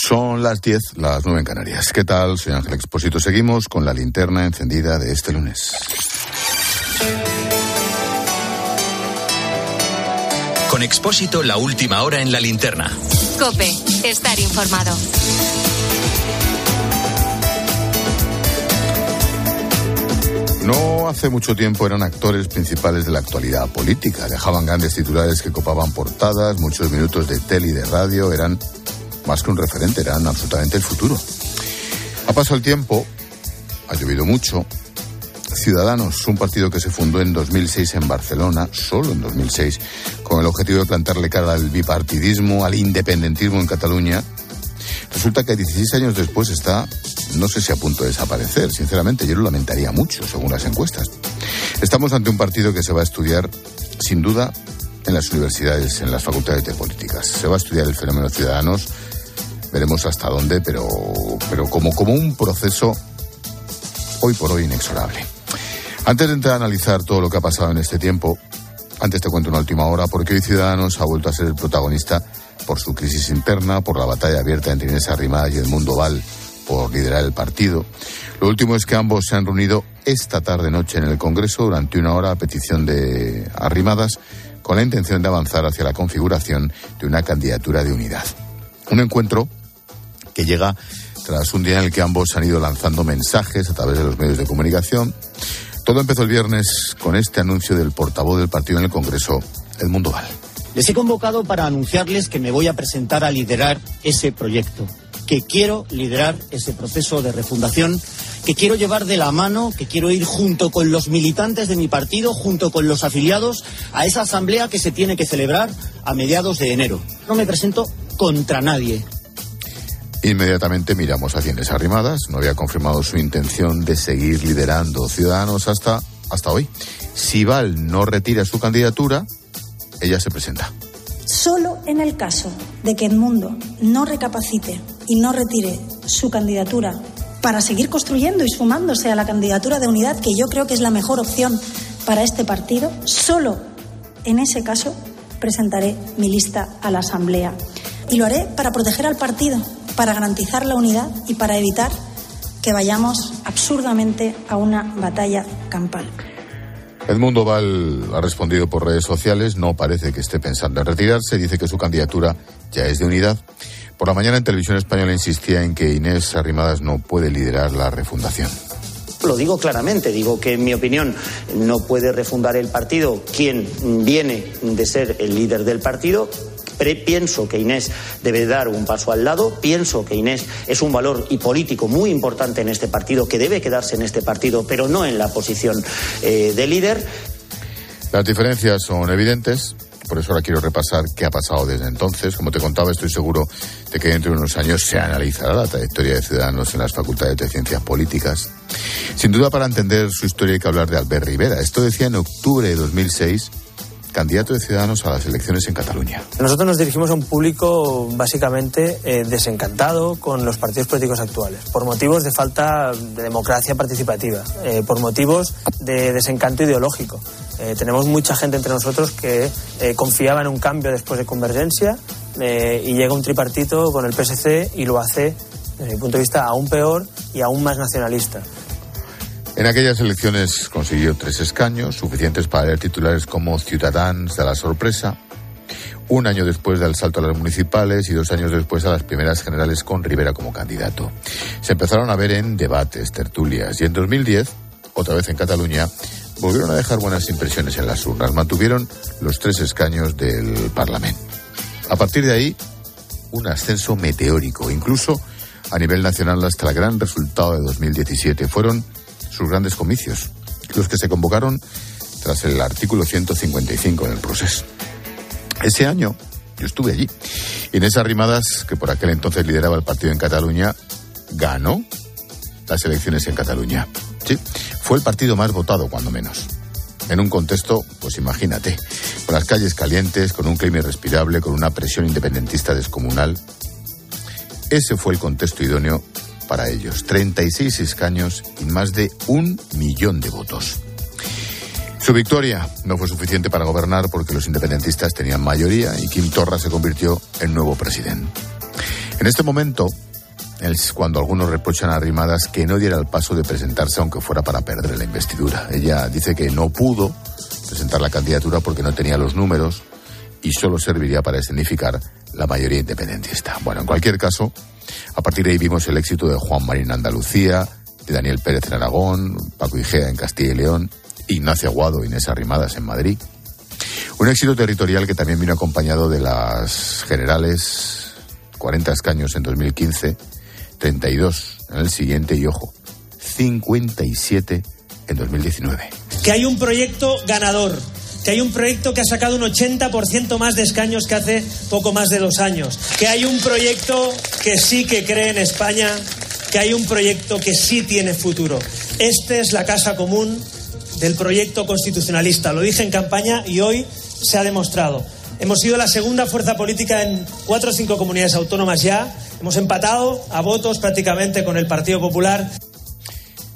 Son las 10, las 9 en Canarias. ¿Qué tal? Soy Ángel Expósito. Seguimos con la linterna encendida de este lunes. Con Expósito, la última hora en la linterna. Cope, estar informado. No hace mucho tiempo eran actores principales de la actualidad política. Dejaban grandes titulares que copaban portadas, muchos minutos de tele y de radio. Eran más que un referente, eran absolutamente el futuro. Ha pasado el tiempo, ha llovido mucho. Ciudadanos, un partido que se fundó en 2006 en Barcelona, solo en 2006, con el objetivo de plantarle cara al bipartidismo, al independentismo en Cataluña, resulta que 16 años después está, no sé si a punto de desaparecer. Sinceramente, yo lo lamentaría mucho, según las encuestas. Estamos ante un partido que se va a estudiar, sin duda, en las universidades, en las facultades de políticas. Se va a estudiar el fenómeno ciudadanos veremos hasta dónde, pero, pero como, como un proceso hoy por hoy inexorable. Antes de entrar a analizar todo lo que ha pasado en este tiempo, antes te cuento una última hora, porque hoy Ciudadanos ha vuelto a ser el protagonista por su crisis interna, por la batalla abierta entre Inés Arrimada y el Mundo Val por liderar el partido. Lo último es que ambos se han reunido esta tarde-noche en el Congreso durante una hora a petición de Arrimadas con la intención de avanzar hacia la configuración de una candidatura de unidad. Un encuentro que llega tras un día en el que ambos han ido lanzando mensajes a través de los medios de comunicación. Todo empezó el viernes con este anuncio del portavoz del partido en el Congreso, Edmundo Val. Les he convocado para anunciarles que me voy a presentar a liderar ese proyecto, que quiero liderar ese proceso de refundación, que quiero llevar de la mano, que quiero ir junto con los militantes de mi partido, junto con los afiliados, a esa asamblea que se tiene que celebrar a mediados de enero. No me presento contra nadie, Inmediatamente miramos a Inés Arrimadas. No había confirmado su intención de seguir liderando Ciudadanos hasta, hasta hoy. Si Val no retira su candidatura, ella se presenta. Solo en el caso de que Edmundo no recapacite y no retire su candidatura para seguir construyendo y sumándose a la candidatura de unidad, que yo creo que es la mejor opción para este partido, solo en ese caso presentaré mi lista a la Asamblea. Y lo haré para proteger al partido, para garantizar la unidad y para evitar que vayamos absurdamente a una batalla campal. Edmundo Val ha respondido por redes sociales, no parece que esté pensando en retirarse, dice que su candidatura ya es de unidad. Por la mañana en televisión española insistía en que Inés Arrimadas no puede liderar la refundación. Lo digo claramente, digo que en mi opinión no puede refundar el partido quien viene de ser el líder del partido, pienso que Inés debe dar un paso al lado, pienso que Inés es un valor y político muy importante en este partido, que debe quedarse en este partido, pero no en la posición eh, de líder. Las diferencias son evidentes. Por eso ahora quiero repasar qué ha pasado desde entonces. Como te contaba, estoy seguro de que dentro de unos años se analizará la trayectoria de Ciudadanos en las facultades de Ciencias Políticas. Sin duda, para entender su historia hay que hablar de Albert Rivera. Esto decía en octubre de 2006 candidato de Ciudadanos a las elecciones en Cataluña. Nosotros nos dirigimos a un público básicamente eh, desencantado con los partidos políticos actuales, por motivos de falta de democracia participativa, eh, por motivos de desencanto ideológico. Eh, tenemos mucha gente entre nosotros que confiaba en un cambio después de Convergencia y llega un tripartito con el PSC y lo hace, desde mi punto de vista, aún peor y aún más nacionalista. En aquellas elecciones consiguió tres escaños, suficientes para leer titulares como Ciudadans de la sorpresa. Un año después del salto a las municipales y dos años después a las primeras generales con Rivera como candidato. Se empezaron a ver en debates, tertulias y en 2010, otra vez en Cataluña, volvieron a dejar buenas impresiones en las urnas. Mantuvieron los tres escaños del Parlamento. A partir de ahí, un ascenso meteórico, incluso a nivel nacional hasta el gran resultado de 2017. Fueron sus grandes comicios, los que se convocaron tras el artículo 155 en el proceso. Ese año yo estuve allí. Inés Arrimadas, que por aquel entonces lideraba el partido en Cataluña, ganó las elecciones en Cataluña. Sí, fue el partido más votado, cuando menos. En un contexto, pues imagínate, con las calles calientes, con un clima irrespirable, con una presión independentista descomunal. Ese fue el contexto idóneo para ellos. 36 escaños y más de un millón de votos. Su victoria no fue suficiente para gobernar porque los independentistas tenían mayoría y Kim Torra se convirtió en nuevo presidente. En este momento, es cuando algunos reprochan a Arrimadas que no diera el paso de presentarse aunque fuera para perder la investidura. Ella dice que no pudo presentar la candidatura porque no tenía los números y solo serviría para escenificar la mayoría independentista. Bueno, en cualquier caso, a partir de ahí vimos el éxito de Juan Marín en Andalucía, de Daniel Pérez en Aragón, Paco Igea en Castilla y León, Ignacio Aguado, Inés Arrimadas en Madrid. Un éxito territorial que también vino acompañado de las generales, 40 escaños en 2015, 32 en el siguiente y ojo, 57 en 2019. Que hay un proyecto ganador, que hay un proyecto que ha sacado un 80% más de escaños que hace poco más de dos años, que hay un proyecto que sí que cree en España, que hay un proyecto que sí tiene futuro. Esta es la casa común del proyecto constitucionalista. Lo dije en campaña y hoy se ha demostrado. Hemos sido la segunda fuerza política en cuatro o cinco comunidades autónomas ya. Hemos empatado a votos prácticamente con el Partido Popular.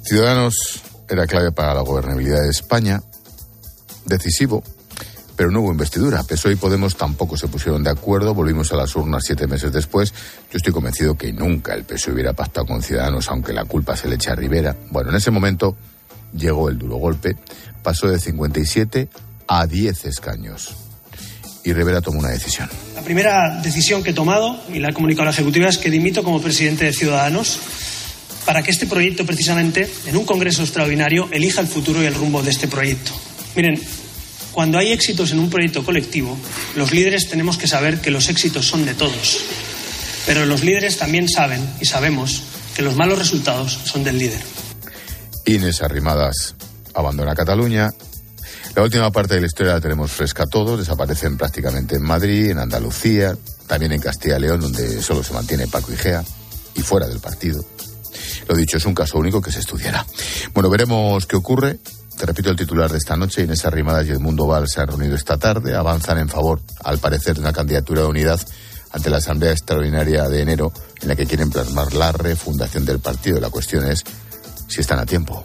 Ciudadanos era clave para la gobernabilidad de España, decisivo, pero no hubo investidura. PSOE y Podemos tampoco se pusieron de acuerdo, volvimos a las urnas siete meses después. Yo estoy convencido que nunca el PSOE hubiera pactado con Ciudadanos, aunque la culpa se le eche a Rivera. Bueno, en ese momento llegó el duro golpe, pasó de 57 a 10 escaños. Y Rivera tomó una decisión. La primera decisión que he tomado, y la he comunicado a la Ejecutiva, es que dimito como presidente de Ciudadanos para que este proyecto, precisamente, en un Congreso extraordinario, elija el futuro y el rumbo de este proyecto. Miren, cuando hay éxitos en un proyecto colectivo, los líderes tenemos que saber que los éxitos son de todos. Pero los líderes también saben y sabemos que los malos resultados son del líder. Inés Arrimadas abandona Cataluña. La última parte de la historia la tenemos fresca todos. Desaparecen prácticamente en Madrid, en Andalucía, también en Castilla y León, donde solo se mantiene Paco Igea y fuera del partido. Lo dicho, es un caso único que se estudiará. Bueno, veremos qué ocurre. Te repito el titular de esta noche. Inés Arrimadas y Edmundo Val se han reunido esta tarde. Avanzan en favor, al parecer, de una candidatura de unidad ante la Asamblea Extraordinaria de enero en la que quieren plasmar la refundación del partido. La cuestión es si están a tiempo.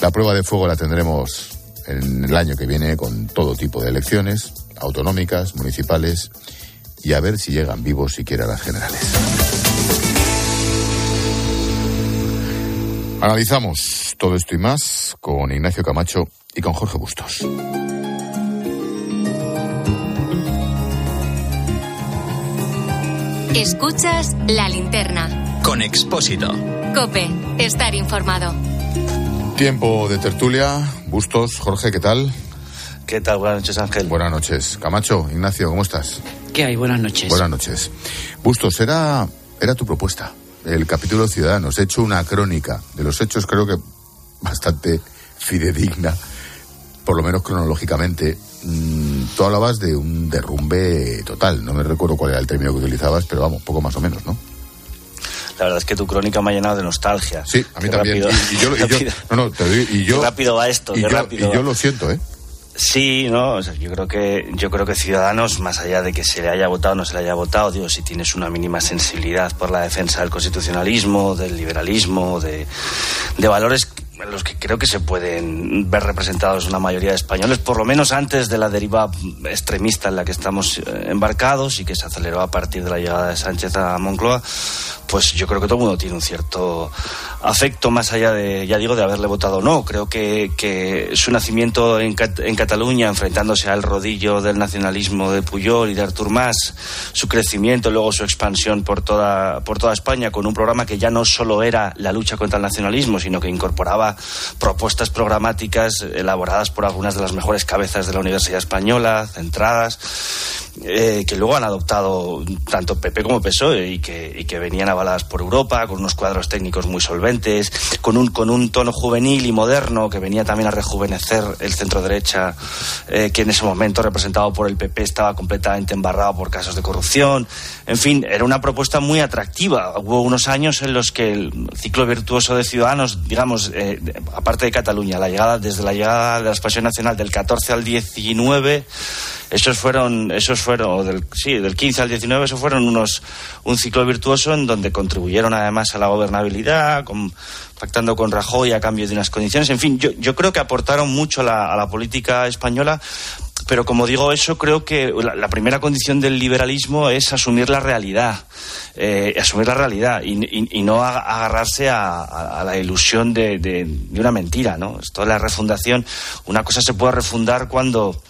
La prueba de fuego la tendremos en el año que viene con todo tipo de elecciones, autonómicas, municipales, y a ver si llegan vivos siquiera las generales. Analizamos todo esto y más con Ignacio Camacho y con Jorge Bustos. Escuchas la linterna. Con Expósito. Cope, estar informado. Tiempo de tertulia. Bustos, Jorge, ¿qué tal? ¿Qué tal? Buenas noches, Ángel. Buenas noches. Camacho, Ignacio, ¿cómo estás? ¿Qué hay? Buenas noches. Buenas noches. Bustos, era, era tu propuesta, el capítulo Ciudadanos. He hecho una crónica de los hechos, creo que bastante fidedigna, por lo menos cronológicamente. Mm, tú hablabas de un derrumbe total. No me recuerdo cuál era el término que utilizabas, pero vamos, poco más o menos, ¿no? La verdad es que tu crónica me ha llenado de nostalgia. Sí, a mí Qué también. rápido- Y, y yo, y yo- rápido- no, no, te doy- y yo, qué rápido va esto, y qué yo- rápido. y yo lo siento, ¿eh? Sí, no, o sea, yo creo que yo creo que Ciudadanos, más allá de que se le haya votado o no se le haya votado, digo, si tienes una mínima sensibilidad por la defensa del constitucionalismo, del liberalismo, de, de valores en los que creo que se pueden ver representados una mayoría de españoles, por lo menos antes de la deriva extremista en la que estamos eh, embarcados y que se aceleró a partir de la llegada de Sánchez a Moncloa, pues yo creo que todo el mundo tiene un cierto afecto más allá de, ya digo, de haberle votado no. Creo que, que su nacimiento en, Cat- en Cataluña, enfrentándose al rodillo del nacionalismo de Puyol y de Artur Mas, su crecimiento, luego su expansión por toda, por toda España, con un programa que ya no solo era la lucha contra el nacionalismo, sino que incorporaba propuestas programáticas elaboradas por algunas de las mejores cabezas de la Universidad Española, centradas, eh, que luego han adoptado tanto PP como PSOE y que, venían avaladas por Europa, con unos cuadros técnicos muy solventes, con un, con un tono juvenil y moderno que venía también a rejuvenecer el centro derecha, eh, que en ese momento, representado por el PP, estaba completamente embarrado por casos de corrupción. En fin, era una propuesta muy atractiva. Hubo unos años en los que el ciclo virtuoso de Ciudadanos, digamos, eh, aparte de Cataluña, la llegada, desde la llegada de la expansión nacional del 14 al 19, esos fueron, esos fueron, del, sí, del 15 al 19, esos fueron unos, un ciclo virtuoso en donde contribuyeron además a la gobernabilidad, pactando con Rajoy a cambio de unas condiciones. En fin, yo, yo creo que aportaron mucho a la, a la política española, Pero como digo eso, creo que la, primera condición del liberalismo es asumir la realidad, eh, asumir la realidad y, no agarrarse a, la ilusión de, una mentira, ¿no? Esto de la refundación, una cosa se puede refundar cuando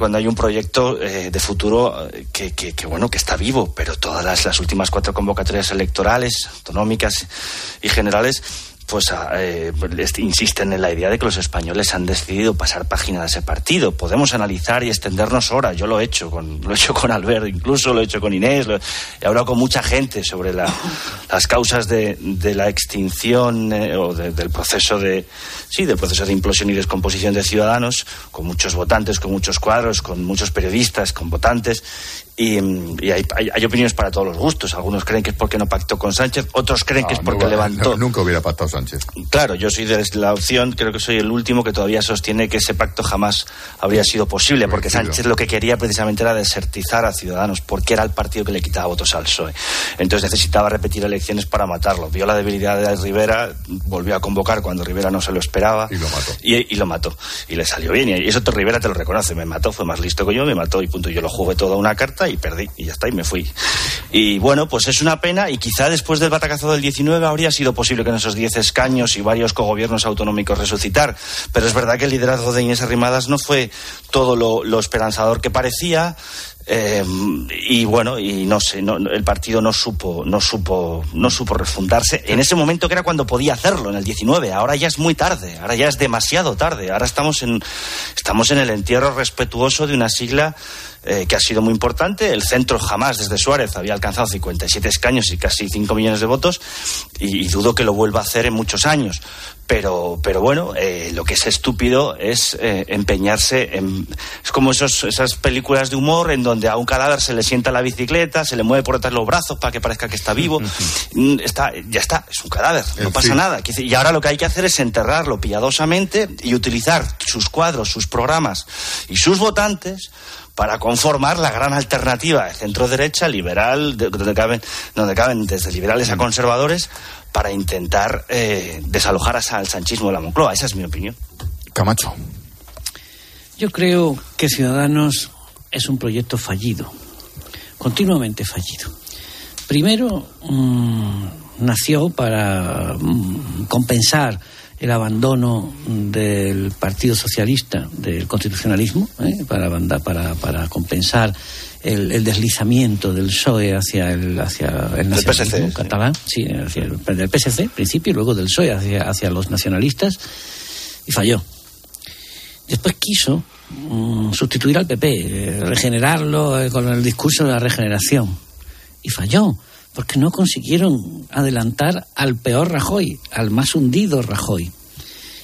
cuando hay un proyecto eh, de futuro eh, que, bueno que está vivo, pero todas las últimas cuatro convocatorias electorales, autonómicas y generales, pues ah, eh, insisten en la idea de que los españoles han decidido pasar página de ese partido. Podemos analizar y extendernos horas. Yo lo he hecho con, lo he hecho con Albert, incluso lo he hecho con Inés, he hablado con mucha gente sobre las causas de, la extinción eh, o del proceso de sí, del proceso de implosión y descomposición de ciudadanos, con muchos votantes, con muchos cuadros, con muchos periodistas, con votantes y, hay, opiniones para todos los gustos. Algunos creen que es porque no pactó con Sánchez, otros creen que es porque levantó. nunca hubiera pactado Sánchez. Claro, yo soy de la opción, creo que soy el último que todavía sostiene que ese pacto jamás habría sido posible, porque Sánchez lo que quería precisamente era desertizar a Ciudadanos, porque era el partido que le quitaba votos al PSOE. Entonces necesitaba repetir elecciones para matarlo. Vio la debilidad de Rivera, volvió a convocar cuando Rivera no se lo esperaba. Y lo mató. Y, lo mató. Y le salió bien. Y eso Rivera te lo reconoce. Me mató, fue más listo que yo, me mató y punto. Yo lo jugué toda una carta y perdí y ya está y me fui. Y bueno, pues es una pena y quizá después del batacazo del 19 habría sido posible que en esos 10 escaños y varios cogobiernos autonómicos resucitar, pero es verdad que el liderazgo de Inés Arrimadas no fue todo lo, esperanzador que parecía. Eh, y bueno, y no sé, el partido no supo, no supo, no supo refundarse en ese momento que era cuando podía hacerlo, en el 19. Ahora ya es muy tarde, ahora ya es demasiado tarde. Ahora estamos en, estamos en el entierro respetuoso de una sigla eh, que ha sido muy importante. El centro jamás, desde Suárez, había alcanzado 57 escaños y casi 5 millones de votos y, dudo que lo vuelva a hacer en muchos años. Pero, pero bueno, eh, lo que es estúpido es eh, empeñarse en... Es como esos, esas películas de humor en donde a un cadáver se le sienta la bicicleta, se le mueve por detrás los brazos para que parezca que está vivo. Mm, está, ya está, es un cadáver, no pasa nada. Y ahora lo que hay que hacer es enterrarlo piadosamente y utilizar sus cuadros, sus programas y sus votantes para conformar la gran alternativa de centro-derecha, liberal, donde caben, donde caben desde liberales a mm. conservadores, para intentar eh, desalojar al sanchismo de la Moncloa. Esa es mi opinión. Camacho. Yo creo que Ciudadanos es un proyecto fallido, continuamente fallido. Primero, mm, nació para mm, compensar el abandono del Partido Socialista, del constitucionalismo, ¿eh? para, para, para compensar el, deslizamiento del PSOE hacia el, hacia el nacionalismo catalán, sí, hacia el, del PSC, principio, y luego del PSOE hacia, hacia los nacionalistas, y falló. Después quiso mm, sustituir al PP, eh, regenerarlo eh, con el discurso de la regeneración, y falló porque no consiguieron adelantar al peor Rajoy, al más hundido Rajoy.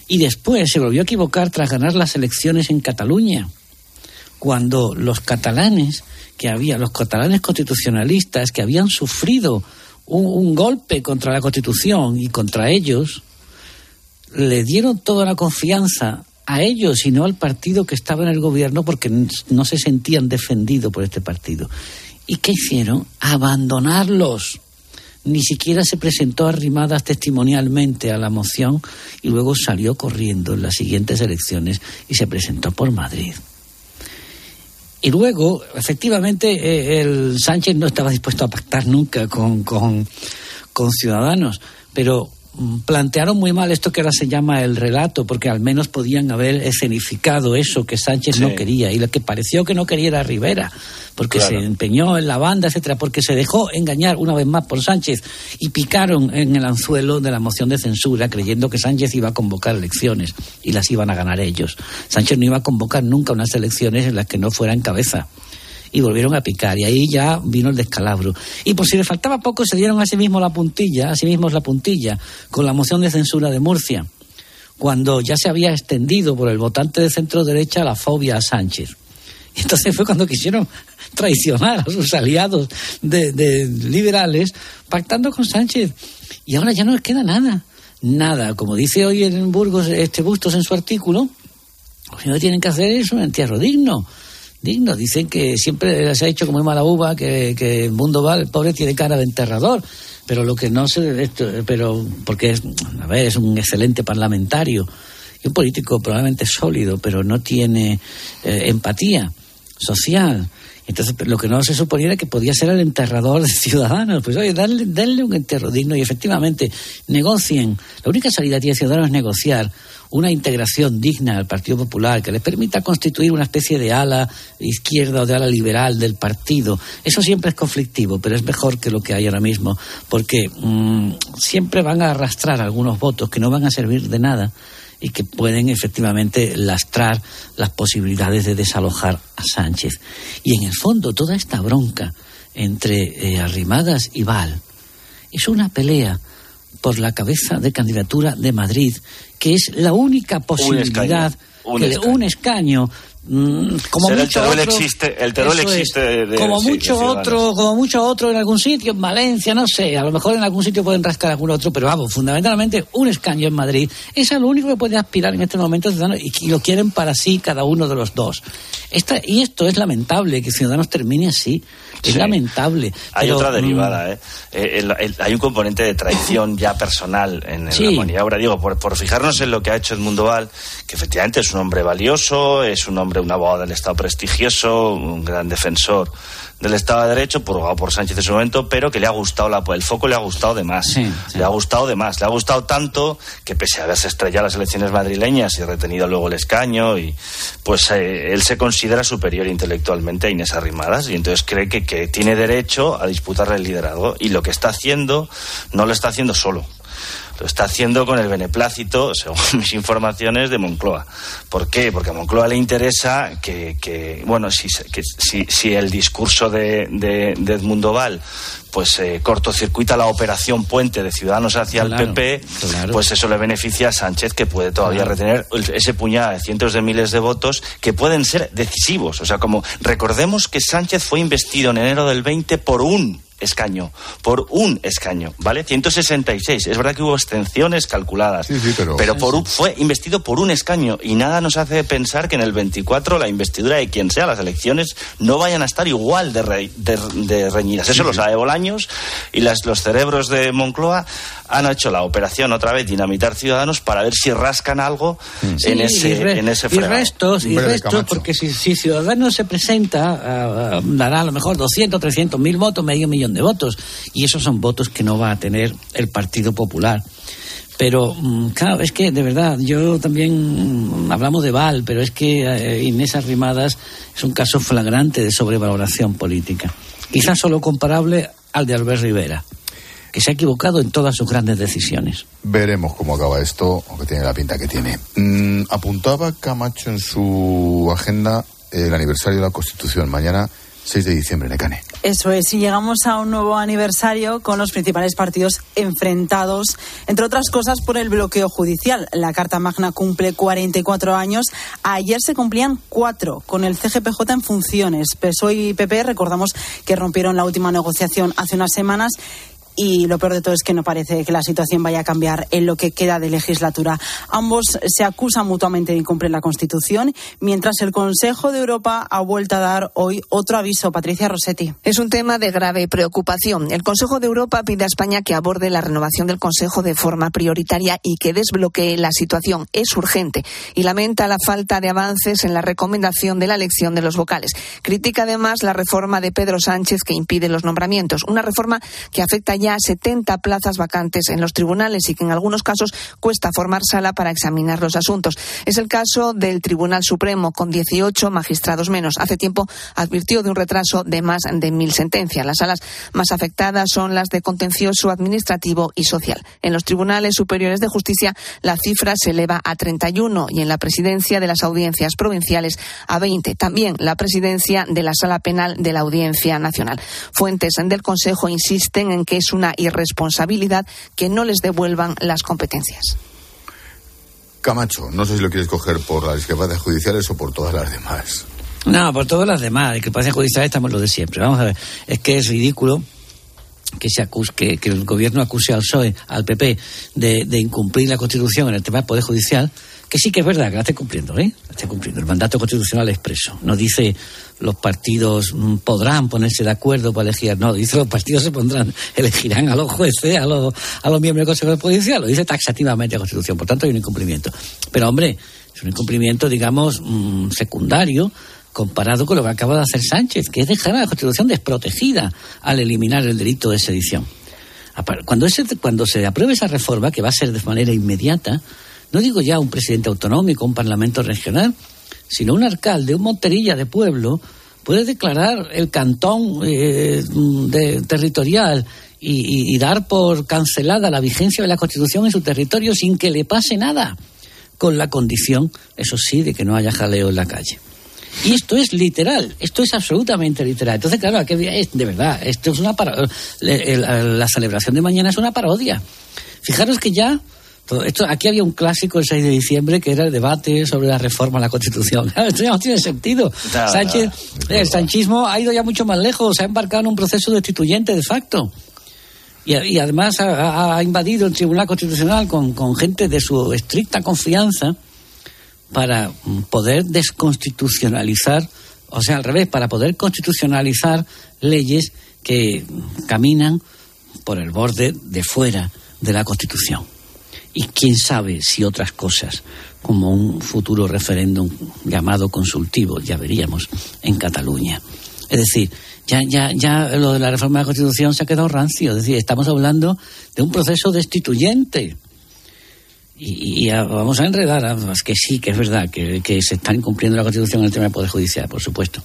Y después se volvió a equivocar tras ganar las elecciones en Cataluña, cuando los catalanes que había, los catalanes constitucionalistas que habían sufrido un, un golpe contra la Constitución y contra ellos, le dieron toda la confianza a ellos y no al partido que estaba en el gobierno porque no se sentían defendidos por este partido. ¿Y qué hicieron? Abandonarlos. Ni siquiera se presentó arrimadas testimonialmente a la moción y luego salió corriendo en las siguientes elecciones y se presentó por Madrid. Y luego, efectivamente, eh, el Sánchez no estaba dispuesto a pactar nunca con, con, con Ciudadanos, pero plantearon muy mal esto que ahora se llama el relato, porque al menos podían haber escenificado eso que Sánchez no quería y lo que pareció que no quería era Rivera, porque se empeñó en la banda, etcétera, porque se dejó engañar una vez más por Sánchez y picaron en el anzuelo de la moción de censura creyendo que Sánchez iba a convocar elecciones y las iban a ganar ellos. Sánchez no iba a convocar nunca unas elecciones en las que no fuera en cabeza y volvieron a picar y ahí ya vino el descalabro. Y por si le faltaba poco se dieron a sí mismos la puntilla, a sí mismos la puntilla con la moción de censura de Murcia, cuando ya se había extendido por el votante de centro derecha la fobia a Sánchez. Y entonces fue cuando quisieron traicionar a sus aliados de, liberales pactando con Sánchez. Y ahora ya no les queda nada. Nada. Como dice hoy en Burgos este Bustos en su artículo, lo que tienen que hacer es un entierro digno digno. Dicen que siempre se ha hecho como mala uva, que, el mundo va, el pobre tiene cara de enterrador. Pero lo que no se. Pero porque es, a ver, es un excelente parlamentario y un político probablemente sólido, pero no tiene eh, empatía social. Entonces, lo que no se suponía era que podía ser el enterrador de ciudadanos. Pues oye, denle, denle un entierro digno y efectivamente negocien. La única salida que tiene Ciudadanos es negociar una integración digna al Partido Popular que les permita constituir una especie de ala izquierda o de ala liberal del partido. Eso siempre es conflictivo, pero es mejor que lo que hay ahora mismo, porque mm, siempre van a arrastrar algunos votos que no van a servir de nada y que pueden efectivamente lastrar las posibilidades de desalojar a Sánchez. Y en el fondo toda esta bronca entre eh, Arrimadas y Val es una pelea por la cabeza de candidatura de Madrid, que es la única posibilidad, Un que le- escaño. un escaño, como Será el mucho Teruel otro, existe- el existe de- como sí, mucho otro, como mucho otro en algún sitio, en Valencia, no sé, a lo mejor en algún sitio pueden rascar algún otro, pero vamos, fundamentalmente un escaño en Madrid es a lo único que puede aspirar en este momento Ciudadanos y, y lo quieren para sí cada uno de los dos. Esta, y esto es lamentable que Ciudadanos termine así, es Sí. lamentable. Hay pero, otra mm, derivada, ¿eh? Eh, el- el- hay un componente de traición ya personal en, en Sí. la humanidad. Ahora digo, por, por fijarnos en lo que ha hecho Edmundo Val, que efectivamente es un hombre valioso, es un hombre, un abogado del Estado prestigioso, un gran defensor del Estado de Derecho, purgado por Sánchez en su momento, pero que le ha gustado la, el foco le ha gustado de más. Sí, sí. Le ha gustado de más. Le ha gustado tanto que pese a haberse estrellado las elecciones madrileñas y retenido luego el escaño, y pues eh, él se considera superior intelectualmente a Inés Arrimadas y entonces cree que, que tiene derecho a disputarle el liderazgo. Y lo que está haciendo no lo está haciendo solo. Lo está haciendo con el beneplácito, según mis informaciones, de Moncloa. ¿Por qué? Porque a Moncloa le interesa que, que, bueno, si, se- que si, si el discurso de, de, de Edmundo Val pues eh, cortocircuita la operación puente de Ciudadanos hacia Claro, el PP, claro. pues eso le beneficia a Sánchez, que puede todavía Claro. retener ese puñado de cientos de miles de votos que pueden ser decisivos. O sea, como recordemos que Sánchez fue investido en enero del 20 por un escaño, por un escaño, ¿vale? 166. Es verdad que hubo extensiones calculadas, Sí, sí, pero- por un- fue investido por un escaño y nada nos hace pensar que en el 24 la investidura de quien sea, las elecciones no vayan a estar igual de, re- de- de reñidas. Eso lo sabe Bolaños y las, los cerebros de Moncloa han hecho la operación otra vez dinamitar ciudadanos para ver si rascan algo en Sí, ese y re- en ese y restos, y restos, porque si, si Ciudadanos se presenta, ah, ah, dará a lo mejor 200, 300 mil votos, medio millón de votos, y esos son votos que no va a tener el Partido Popular. Pero, mm, claro, es que de verdad, yo también mm, hablamos de Val, pero es que eh, Inés Arrimadas es un caso flagrante de sobrevaloración política. Quizás solo comparable al de Albert Rivera, que se ha equivocado en todas sus grandes decisiones. Veremos cómo acaba esto, aunque tiene la pinta que tiene. Mm, apuntaba Camacho en su agenda el aniversario de la Constitución, mañana 6 de diciembre, Necane. Eso es, y llegamos a un nuevo aniversario con los principales partidos enfrentados, entre otras cosas por el bloqueo judicial. La Carta Magna cumple 44 años. Ayer se cumplían cuatro con el CGPJ en funciones. PSOE y PP, recordamos que rompieron la última negociación hace unas semanas. Y lo peor de todo es que no parece que la situación vaya a cambiar en lo que queda de legislatura. Ambos se acusan mutuamente de incumplir la Constitución, mientras el Consejo de Europa ha vuelto a dar hoy otro aviso. Patricia Rossetti. Es un tema de grave preocupación. El Consejo de Europa pide a España que aborde la renovación del Consejo de forma prioritaria y que desbloquee la situación. Es urgente y lamenta la falta de avances en la recomendación de la elección de los vocales. Critica además la reforma de Pedro Sánchez que impide los nombramientos. Una reforma que afecta ya a 70 plazas vacantes en los tribunales y que en algunos casos cuesta formar sala para examinar los asuntos. Es el caso del Tribunal Supremo con 18 magistrados menos. Hace tiempo advirtió de un retraso de más de mil sentencias. Las salas más afectadas son las de contencioso administrativo y social. En los tribunales superiores de justicia la cifra se eleva a 31 y en la presidencia de las audiencias provinciales a 20. También la presidencia de la sala penal de la Audiencia Nacional. Fuentes del Consejo insisten en que es una irresponsabilidad que no les devuelvan las competencias. Camacho, no sé si lo quieres coger por las discrepancias judiciales o por todas las demás. No, por todas las demás, que parece judicial estamos lo de siempre. Vamos a ver, es que es ridículo que se acuse, que, que el gobierno acuse al PSOE, al PP, de, de incumplir la Constitución en el tema del Poder Judicial, que sí que es verdad que la esté cumpliendo, ¿eh? La esté cumpliendo. El mandato constitucional expreso. No dice los partidos mm, podrán ponerse de acuerdo para elegir. No, dice los partidos se pondrán, elegirán a los jueces, a los, a los miembros del Consejo de Policía. Lo dice taxativamente la Constitución. Por tanto, hay un incumplimiento. Pero, hombre, es un incumplimiento, digamos, mm, secundario comparado con lo que acaba de hacer Sánchez, que es dejar a la Constitución desprotegida al eliminar el delito de sedición. Cuando, ese, cuando se apruebe esa reforma, que va a ser de manera inmediata, no digo ya un presidente autonómico, un parlamento regional, sino un alcalde, un monterilla de pueblo, puede declarar el cantón eh, de, territorial y, dar por cancelada la vigencia de la Constitución en su territorio sin que le pase nada, con la condición, eso sí, de que no haya jaleo en la calle. Y esto es literal, esto es absolutamente literal. Entonces, claro, aquí, de verdad, esto es una la celebración de mañana es una parodia. Fijaros que ya esto, aquí había un clásico el 6 de diciembre que era el debate sobre la reforma a la Constitución. Esto ya no tiene sentido. Sánchez, el sanchismo ha ido ya mucho más lejos, se ha embarcado en un proceso destituyente de facto. Y, además ha, invadido el Tribunal Constitucional con, con gente de su estricta confianza para poder desconstitucionalizar, o sea, al revés, para poder constitucionalizar leyes que caminan por el borde de fuera de la Constitución. Y quién sabe si otras cosas, como un futuro referéndum llamado consultivo, ya veríamos en Cataluña. Es decir, ya, ya, ya lo de la reforma de la Constitución se ha quedado rancio. Es decir, estamos hablando de un proceso destituyente y, vamos a enredar, que sí, que es verdad, que, se está incumpliendo la Constitución en el tema del Poder Judicial, por supuesto.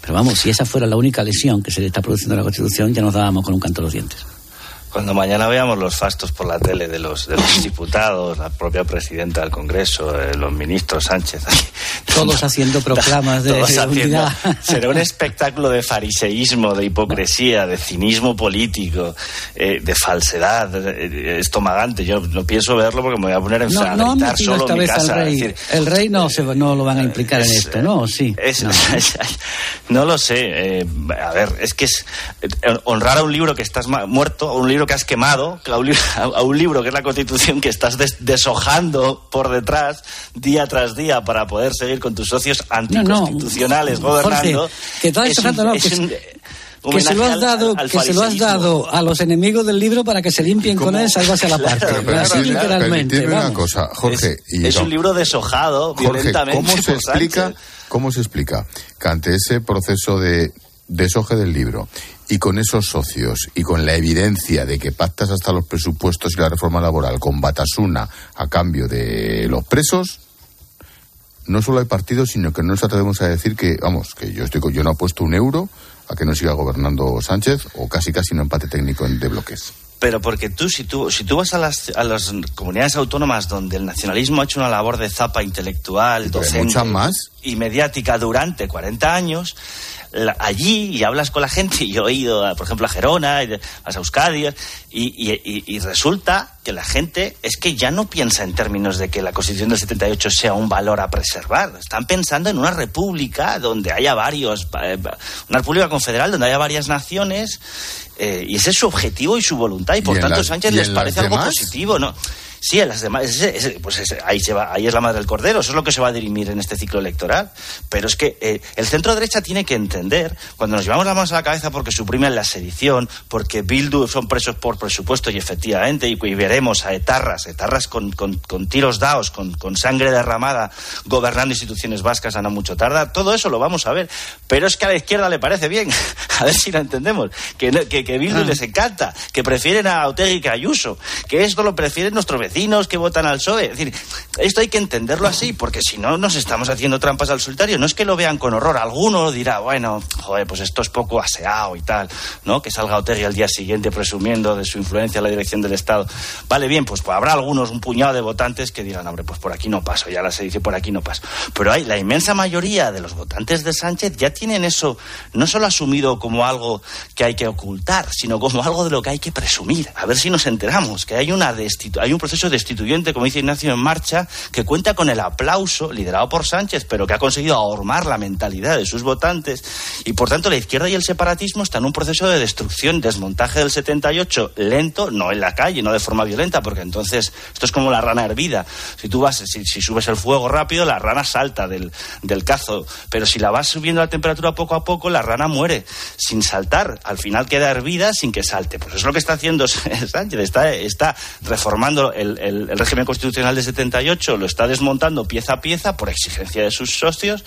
Pero vamos, si esa fuera la única lesión que se le está produciendo a la Constitución, ya nos dábamos con un canto de los dientes. Cuando mañana veamos los fastos por la tele de los, de los diputados, la propia presidenta del Congreso, eh, los ministros Sánchez. Todos haciendo proclamas de, unidad. Será un espectáculo de fariseísmo, de hipocresía, de cinismo político, eh, de falsedad, eh, estomagante. Yo no pienso verlo porque me voy a poner en no, no gritar solo en mi casa. El rey, el rey no, se, no lo van a implicar en esto, ¿no? Sí. no. lo sé. a ver, es que es honrar a un libro que estás muerto, a un libro que has quemado, a un, libro que es la Constitución que estás deshojando por detrás día tras día para poder seguir con tus socios anticonstitucionales gobernando. que que, se lo has dado, que se lo has dado a los enemigos del libro para que se limpien con él, salvo hacia la parte. Así literalmente. Una cosa, Jorge. es un libro deshojado violentamente. ¿cómo se explica? ¿Cómo se explica que ante ese proceso de desoje del libro y con esos socios y con la evidencia de que pactas hasta los presupuestos y la reforma laboral con Batasuna a cambio de los presos, no solo hay partidos, sino que no nos atrevemos a decir que, vamos, que yo estoy yo no apuesto un euro a que no siga gobernando Sánchez o casi casi un empate técnico de bloques. Pero porque tú, si tú, si tú vas a las, a las comunidades autónomas donde el nacionalismo ha hecho una labor de zapa intelectual, docente más? y mediática durante 40 años, allí y hablas con la gente, y yo he ido, por ejemplo, a Gerona, a Euskadi, y, resulta que la gente es que ya no piensa en términos de que la Constitución del 78 sea un valor a preservar. Están pensando en una república donde haya varios, eh, una república confederal donde haya varias naciones, eh, y ese es su objetivo y su voluntad, y por tanto Sánchez les parece algo positivo, ¿no? Sí, en las demás, pues ahí, se va, ahí es la madre del cordero, eso es lo que se va a dirimir en este ciclo electoral. Pero es que eh, el centro derecha tiene que entender, cuando nos llevamos las manos a la cabeza porque suprimen la sedición, porque Bildu son presos por presupuesto y efectivamente, y, veremos a etarras, etarras con, con, tiros dados, con, con, sangre derramada, gobernando instituciones vascas a no mucho tarda, todo eso lo vamos a ver. Pero es que a la izquierda le parece bien, a ver si lo entendemos, que, que, Bildu ah. les encanta, que prefieren a Otegi que a Ayuso, que esto lo prefieren nuestros vecinos que votan al PSOE. Es decir, esto hay que entenderlo así, porque si no nos estamos haciendo trampas al solitario. No es que lo vean con horror. Alguno dirá, bueno, joder, pues esto es poco aseado y tal, ¿no? Que salga Otegi al día siguiente presumiendo de su influencia en la dirección del Estado. Vale, bien, pues, pues habrá algunos, un puñado de votantes que dirán, hombre, pues por aquí no paso, ya se dice por aquí no paso. Pero hay la inmensa mayoría de los votantes de Sánchez ya tienen eso no solo asumido como algo que hay que ocultar, sino como algo de lo que hay que presumir. A ver si nos enteramos, que hay una hay un proceso proceso destituyente, como dice Ignacio, en marcha, que cuenta con el aplauso, liderado por Sánchez, pero que ha conseguido ahormar la mentalidad de sus votantes. Y por tanto, la izquierda y el separatismo están en un proceso de destrucción, desmontaje del 78, lento, no en la calle, no de forma violenta, porque entonces esto es como la rana hervida. Si tú vas, si, subes el fuego rápido, la rana salta del, del cazo. Pero si la vas subiendo la temperatura poco a poco, la rana muere sin saltar. Al final queda hervida sin que salte. Pues es lo que está haciendo Sánchez. Está, está reformando el, el, régimen constitucional de 78, lo está desmontando pieza a pieza por exigencia de sus socios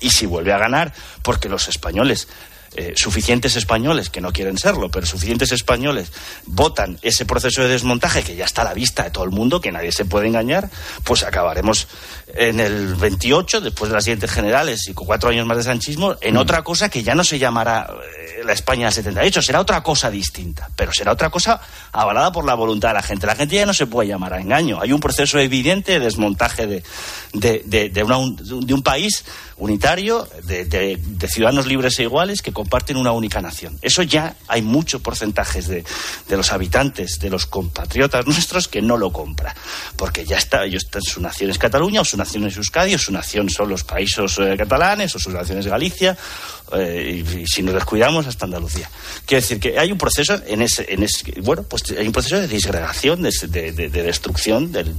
y si vuelve a ganar, porque los españoles eh, suficientes españoles, que no quieren serlo, pero suficientes españoles votan ese proceso de desmontaje que ya está a la vista de todo el mundo, que nadie se puede engañar, pues acabaremos en el 28, después de las siguientes generales y con cuatro años más de sanchismo, en mm. otra cosa que ya no se llamará eh, la España del 78, será otra cosa distinta, pero será otra cosa avalada por la voluntad de la gente. La gente ya no se puede llamar a engaño. Hay un proceso evidente de desmontaje de, de, de, de, una, de un país unitario, de, ciudadanos libres e iguales que comparten una única nación. Eso ya hay muchos porcentajes de, de, los habitantes, de los compatriotas nuestros, que no lo compra. Porque ya está, ellos están, su nación es Cataluña, o su nación es Euskadi, o su nación son los países eh, catalanes, o su nación es Galicia, eh, y, si nos descuidamos, hasta Andalucía. Quiero decir que hay un proceso en ese, en ese bueno, pues hay un proceso de disgregación, de, de, de destrucción del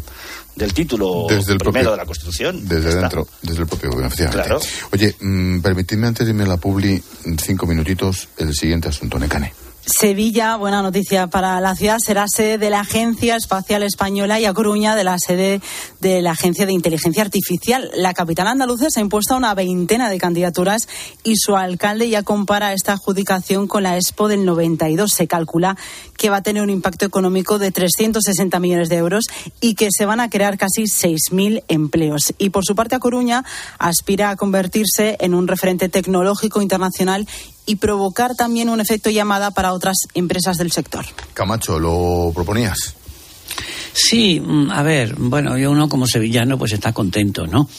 del título desde el primero propio, de la Constitución. Desde dentro, desde el propio gobierno, Claro. Oye, mmm, permitidme antes de irme a la publi, cinco minutitos, el siguiente asunto, Necane. Sevilla, buena noticia para la ciudad, será sede de la Agencia Espacial Española y A Coruña de la sede de la Agencia de Inteligencia Artificial. La capital andaluza se ha impuesto a una veintena de candidaturas y su alcalde ya compara esta adjudicación con la Expo del 92. Se calcula que va a tener un impacto económico de 360 millones de euros y que se van a crear casi 6.000 empleos. Y por su parte, A Coruña aspira a convertirse en un referente tecnológico internacional y provocar también un efecto llamada para otras empresas del sector. Camacho, ¿lo proponías? Sí, mm, a ver, bueno, yo uno como sevillano pues está contento, ¿no?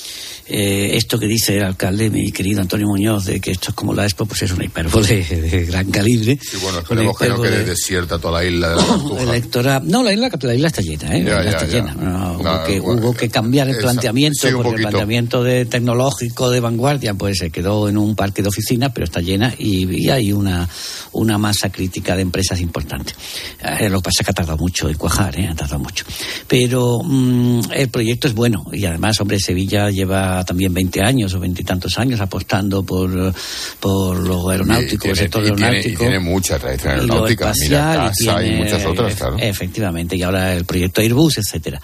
Eh, esto que dice el alcalde, mi querido Antonio Muñoz, de que esto es como la Expo, pues es una hipérbole de gran calibre. Sí, bueno, esperemos que no quede desierta toda la isla de la Electora... No, la isla, la isla está llena, ¿eh? Ya, la isla ya, está ya. llena. No, hubo, Nah, que, bueno, hubo que cambiar el esa- planteamiento, sí, porque el planteamiento de tecnológico de vanguardia pues se quedó en un parque de oficinas, pero está llena y, y hay una, una masa crítica de empresas importantes. Eh, lo que pasa es que ha tardado mucho en cuajar, ¿eh? ha tardado mucho. Pero mm, el proyecto es bueno y además, hombre, Sevilla lleva también 20 años o 20 y tantos años apostando por, por lo aeronáutico, Y el tiene- sector y tiene- aeronáutico. y tiene mucha tradición y aeronáutica. Mira, espacial, Casa y tiene, muchas otras, claro. Efectivamente, y ahora el proyecto Airbus, etcétera.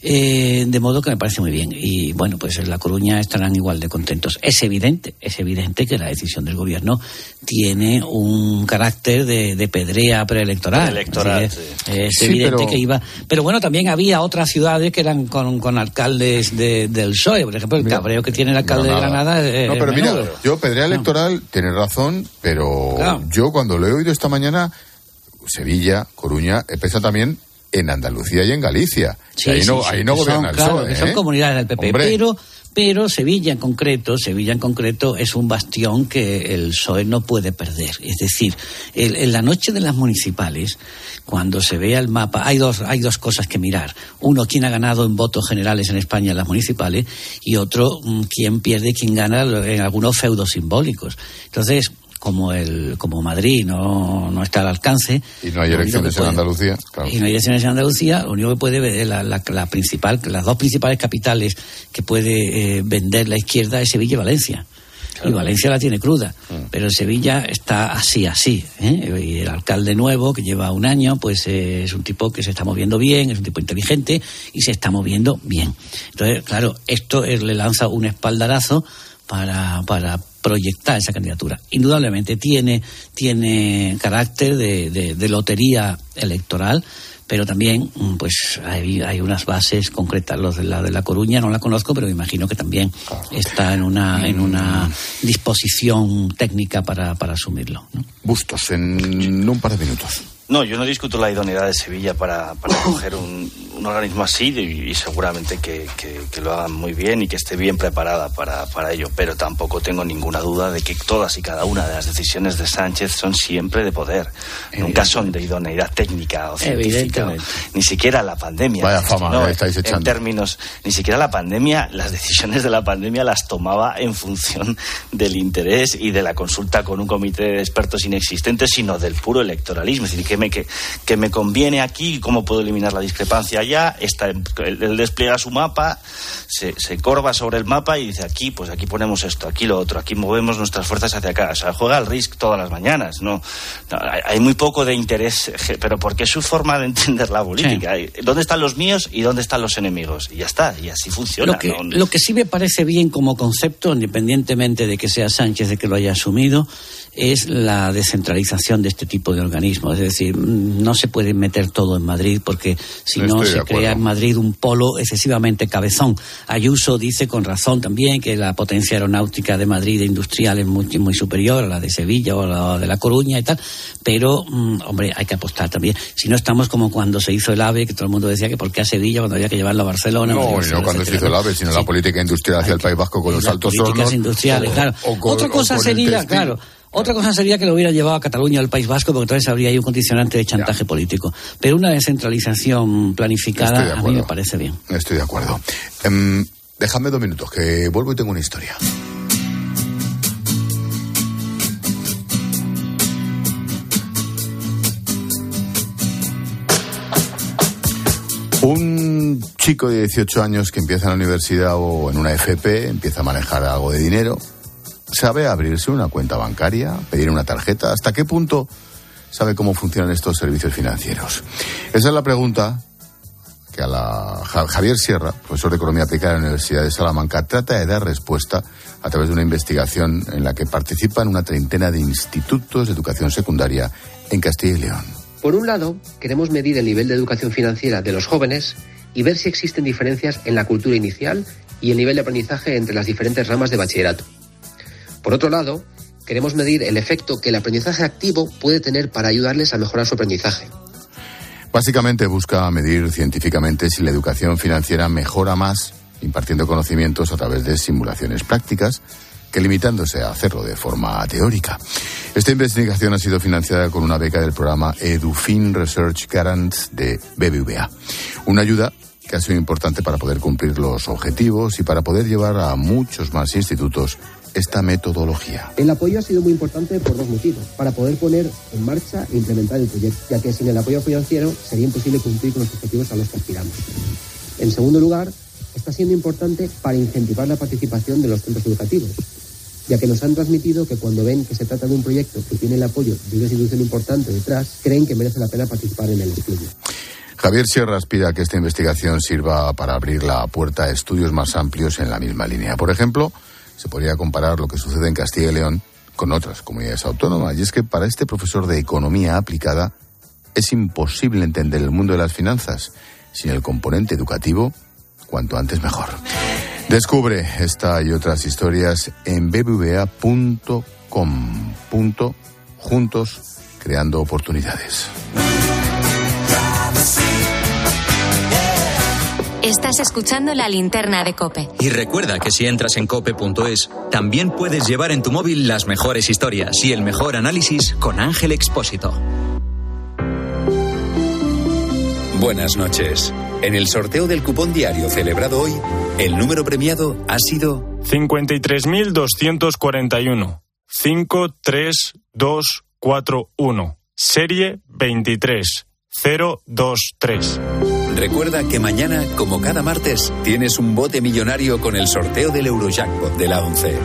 Eh, de modo que me parece muy bien. Y bueno, pues en La Coruña estarán igual de contentos. Es evidente, es evidente que la decisión del gobierno tiene un carácter de, de pedrea preelectoral. Sí. Es Sí, evidente pero- que iba. Pero bueno, también había otras ciudades que eran con, con alcaldes de- del PSOE. Por ejemplo, el Mira, cabreo que tiene el alcalde de Granada. Es No, pero mira, menudo. yo, pedrea electoral, tienes razón, pero Claro. yo cuando lo he oído esta mañana, Sevilla, Coruña, empieza también en Andalucía y en Galicia. Sí, ahí, sí, no, sí, ahí no que son, gobierna el claro, PSOE, son ¿eh? comunidades del PP, Hombre. pero pero Sevilla en concreto, Sevilla en concreto es un bastión que el PSOE no puede perder. Es decir, el- en la noche de las municipales, cuando se vea el mapa, hay dos hay dos cosas que mirar. Uno, quién ha ganado en votos generales en España en las municipales y otro, mm, quién pierde, quién gana en algunos feudos simbólicos. Entonces, como el como Madrid no, no está al alcance Y no hay elecciones en puede- Andalucía. Claro. y no hay elecciones en Andalucía, lo único que puede ver la, la, la principal, las dos principales capitales que puede eh, vender la izquierda es Sevilla y Valencia. Y Valencia la tiene cruda, pero Sevilla está así, así. ¿eh? Y el alcalde nuevo, que lleva un año, pues eh, es un tipo que se está moviendo bien, es un tipo inteligente y se está moviendo bien. Entonces, claro, esto le lanza un espaldarazo para, para proyectar esa candidatura. Indudablemente tiene, tiene carácter de, de- de lotería electoral, pero también mm, pues hay, hay unas bases concretas. Los de la de La Coruña no la conozco, pero me imagino que también está en una, en una disposición técnica para, para asumirlo. ¿no? Bustos, en un par de minutos. No, yo no discuto la idoneidad de Sevilla para, para coger un, un organismo así y, seguramente que, lo hagan muy bien y que esté bien preparada para, para, ello. Pero tampoco tengo ninguna duda de que todas y cada una de las decisiones de Sánchez son siempre de poder. Nunca son de idoneidad técnica o científica. Ni siquiera la pandemia. Vaya fama, estáis echando. En términos, ni siquiera la pandemia, las decisiones de la pandemia las tomaba en función del interés y de la consulta con un comité de expertos inexistentes, sino del puro electoralismo. Es decir, que me, que, que me conviene aquí, cómo puedo eliminar la discrepancia allá. Está, él, despliega su mapa, se, se, corva sobre el mapa y dice aquí, pues aquí ponemos esto, aquí lo otro, aquí movemos nuestras fuerzas hacia acá. O sea, juega al RISC todas las mañanas. No, hay muy poco de interés, pero porque es su forma de entender la política. ¿Dónde están los míos y dónde están los enemigos? Y ya está, y así funciona. Lo que, lo que sí me parece bien como concepto, independientemente de que sea Sánchez de que lo haya asumido, es la descentralización de este tipo de organismos. Es decir, no se puede meter todo en Madrid porque si no, se crea en Madrid un polo excesivamente cabezón. Ayuso dice con razón también que la potencia aeronáutica de Madrid industrial es muy, muy superior a la de Sevilla o a la de La Coruña y tal, pero, mm, hombre, hay que apostar también. Si no estamos como cuando se hizo el AVE, que todo el mundo decía que por qué a Sevilla cuando había que llevarlo a Barcelona. No, no cuando se hizo el AVE, sino la política industrial hacia el País Vasco con los altos políticas industriales, claro. Otra cosa sería, claro, otra cosa sería que lo hubiera llevado a Cataluña al País Vasco, porque entonces habría ahí un condicionante de chantaje político. Pero una descentralización planificada a mí me parece bien. Estoy de acuerdo. Em, déjame dos minutos, que vuelvo y tengo una historia. Un chico de 18 años que empieza en la universidad o en una FP, empieza a manejar algo de dinero, ¿Sabe abrirse una cuenta bancaria, pedir una tarjeta? ¿Hasta qué punto sabe cómo funcionan estos servicios financieros? Esa es la pregunta que a la Javier Sierra, profesor de Economía Aplicada en la Universidad de Salamanca, trata de dar respuesta a través de una investigación en la que participan una treintena de institutos de educación secundaria en Castilla y León. Por un lado, queremos medir el nivel de educación financiera de los jóvenes y ver si existen diferencias en la cultura inicial y el nivel de aprendizaje entre las diferentes ramas de bachillerato. Por otro lado, queremos medir el efecto que el aprendizaje activo puede tener para ayudarles a mejorar su aprendizaje. Básicamente busca medir científicamente si la educación financiera mejora más impartiendo conocimientos a través de simulaciones prácticas que limitándose a hacerlo de forma teórica. Esta investigación ha sido financiada con una beca del programa EduFin Research Grants de BBVA, una ayuda que ha sido importante para poder cumplir los objetivos y para poder llevar a muchos más institutos esta metodología? El apoyo ha sido muy importante por dos motivos. Para poder poner en marcha e implementar el proyecto, ya que sin el apoyo financiero sería imposible cumplir con los objetivos a los que aspiramos. En segundo lugar, está siendo importante para incentivar la participación de los centros educativos, ya que nos han transmitido que cuando ven que se trata de un proyecto que tiene el apoyo de una institución importante detrás, creen que merece la pena participar en el estudio. Javier Sierra aspira a que esta investigación sirva para abrir la puerta a estudios más amplios en la misma línea. Por ejemplo, se podría comparar lo que sucede en Castilla y León con otras comunidades autónomas. Y es que para este profesor de economía aplicada es imposible entender el mundo de las finanzas sin el componente educativo, cuanto antes mejor. Descubre esta y otras historias en bbva.com. Juntos creando oportunidades. Estás escuchando la linterna de Cope. Y recuerda que si entras en cope.es, también puedes llevar en tu móvil las mejores historias y el mejor análisis con Ángel Expósito. Buenas noches. En el sorteo del cupón diario celebrado hoy, el número premiado ha sido 53.241. 53241. Serie 23023. Recuerda que mañana, como cada martes, tienes un bote millonario con el sorteo del Eurojackpot de la 11.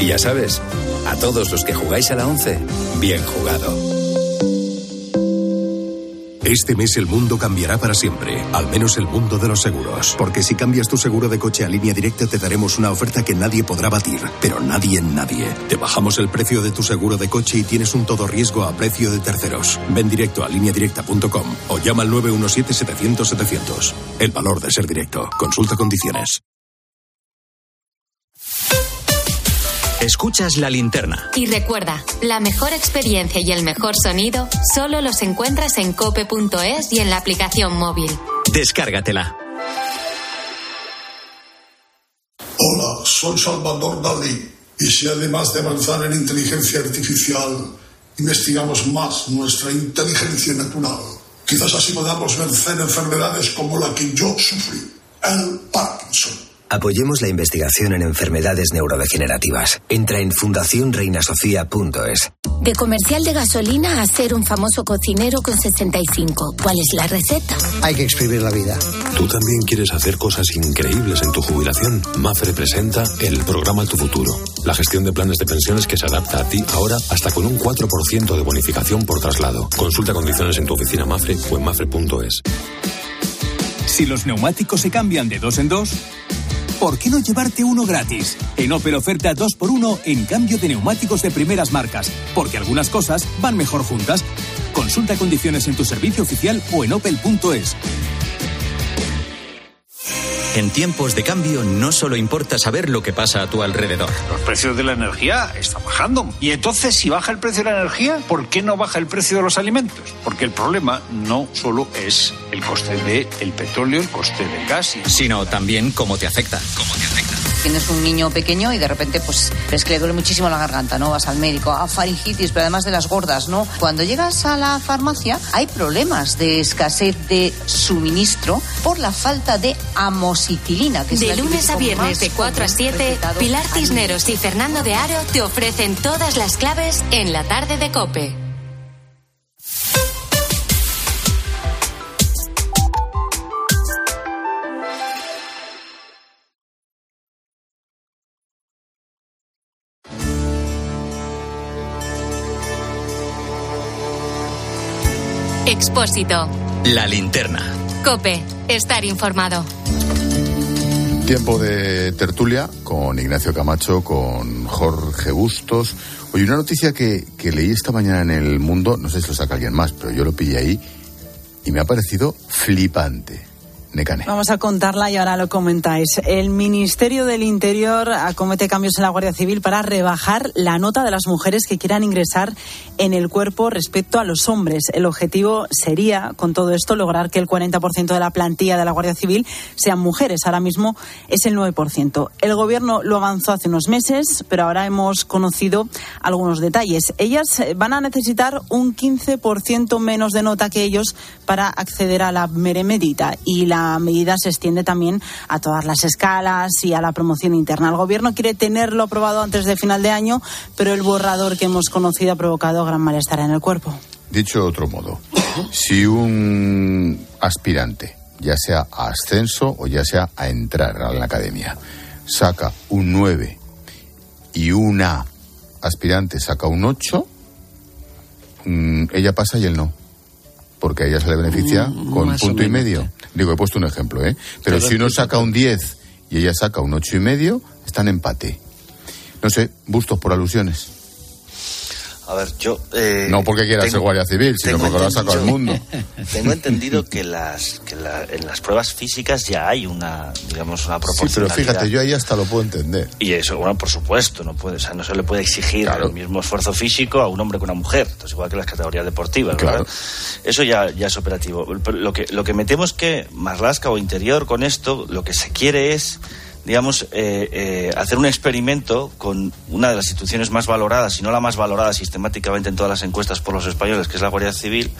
Y ya sabes, a todos los que jugáis a la 11, bien jugado. Este mes el mundo cambiará para siempre, al menos el mundo de los seguros. Porque si cambias tu seguro de coche a línea directa te daremos una oferta que nadie podrá batir, pero nadie en nadie. Te bajamos el precio de tu seguro de coche y tienes un todo riesgo a precio de terceros. Ven directo a lineadirecta.com o llama al 917-700-700. El valor de ser directo. Consulta condiciones. Escuchas la linterna. Y recuerda, la mejor experiencia y el mejor sonido solo los encuentras en cope.es y en la aplicación móvil. Descárgatela. Hola, soy Salvador Dalí. Y si además de avanzar en inteligencia artificial, investigamos más nuestra inteligencia natural, quizás así podamos vencer enfermedades como la que yo sufrí, el Parkinson. Apoyemos la investigación en enfermedades neurodegenerativas. Entra en fundacionreinasofía.es. De comercial de gasolina a ser un famoso cocinero con 65. ¿Cuál es la receta? Hay que exprimir la vida. ¿Tú también quieres hacer cosas increíbles en tu jubilación? Mafre presenta el programa Tu Futuro. La gestión de planes de pensiones que se adapta a ti ahora hasta con un 4% de bonificación por traslado. Consulta condiciones en tu oficina Mafre o en mafre.es. Si los neumáticos se cambian de dos en dos, ¿por qué no llevarte uno gratis? En Opel oferta 2x1 en cambio de neumáticos de primeras marcas, porque algunas cosas van mejor juntas. Consulta condiciones en tu servicio oficial o en opel.es. En tiempos de cambio no solo importa saber lo que pasa a tu alrededor. Los precios de la energía están bajando. Y entonces, si baja el precio de la energía, ¿por qué no baja el precio de los alimentos? Porque el problema no solo es el coste del petróleo, el coste del gas, sino también cómo te afecta. Cómo te afecta. Tienes un niño pequeño y de repente pues ves que le duele muchísimo la garganta, ¿no? Vas al médico, a faringitis, pero además de las gordas, ¿no? Cuando llegas a la farmacia hay problemas de escasez de suministro por la falta de amoxicilina. Que es de lunes a viernes de 4 a 7, Pilar Cisneros y Fernando de Aro te ofrecen todas las claves en la tarde de Cope. Expósito. La linterna. Cope, estar informado. Tiempo de tertulia con Ignacio Camacho, con Jorge Bustos. Oye, una noticia que, que leí esta mañana en El Mundo, no sé si lo saca alguien más, pero yo lo pillé ahí y me ha parecido flipante. Vamos a contarla y ahora lo comentáis. El Ministerio del Interior acomete cambios en la Guardia Civil para rebajar la nota de las mujeres que quieran ingresar en el cuerpo respecto a los hombres. El objetivo sería, con todo esto, lograr que el 40% de la plantilla de la Guardia Civil sean mujeres. Ahora mismo es el 9%. El Gobierno lo avanzó hace unos meses, pero ahora hemos conocido algunos detalles. Ellas van a necesitar un 15% menos de nota que ellos para acceder a la meremedita y la medida se extiende también a todas las escalas y a la promoción interna. El Gobierno quiere tenerlo aprobado antes de final de año, pero el borrador que hemos conocido ha provocado gran malestar en el cuerpo. Dicho de otro modo, si un aspirante, ya sea a ascenso o ya sea a entrar a la academia, saca un 9 y una aspirante saca un 8, mm, ella pasa y él no porque a ella se le beneficia Mm, con punto y medio. Digo, he puesto un ejemplo, ¿eh? Pero Pero si uno saca un 10 y ella saca un ocho y medio, están en empate. No sé, bustos por alusiones. A ver, yo... eh, no porque quiera ser guardia civil, sino porque lo ha sacado al mundo. Tengo entendido que, las, que la- en las pruebas físicas ya hay una, digamos, una Sí, pero proporcionalidad. fíjate, yo ahí hasta lo puedo entender. Y eso, bueno, por supuesto, no puede, o sea, no se le puede exigir el mismo esfuerzo físico a un hombre que a una mujer. Entonces, igual que las categorías deportivas, ¿verdad? Eso ya, ya es operativo. Lo que, lo que metemos que Marlasca o Interior con esto, lo que se quiere es digamos, eh, eh, hacer un experimento con una de las instituciones más valoradas, si no la más valorada sistemáticamente en todas las encuestas por los españoles, que es la Guardia Civil,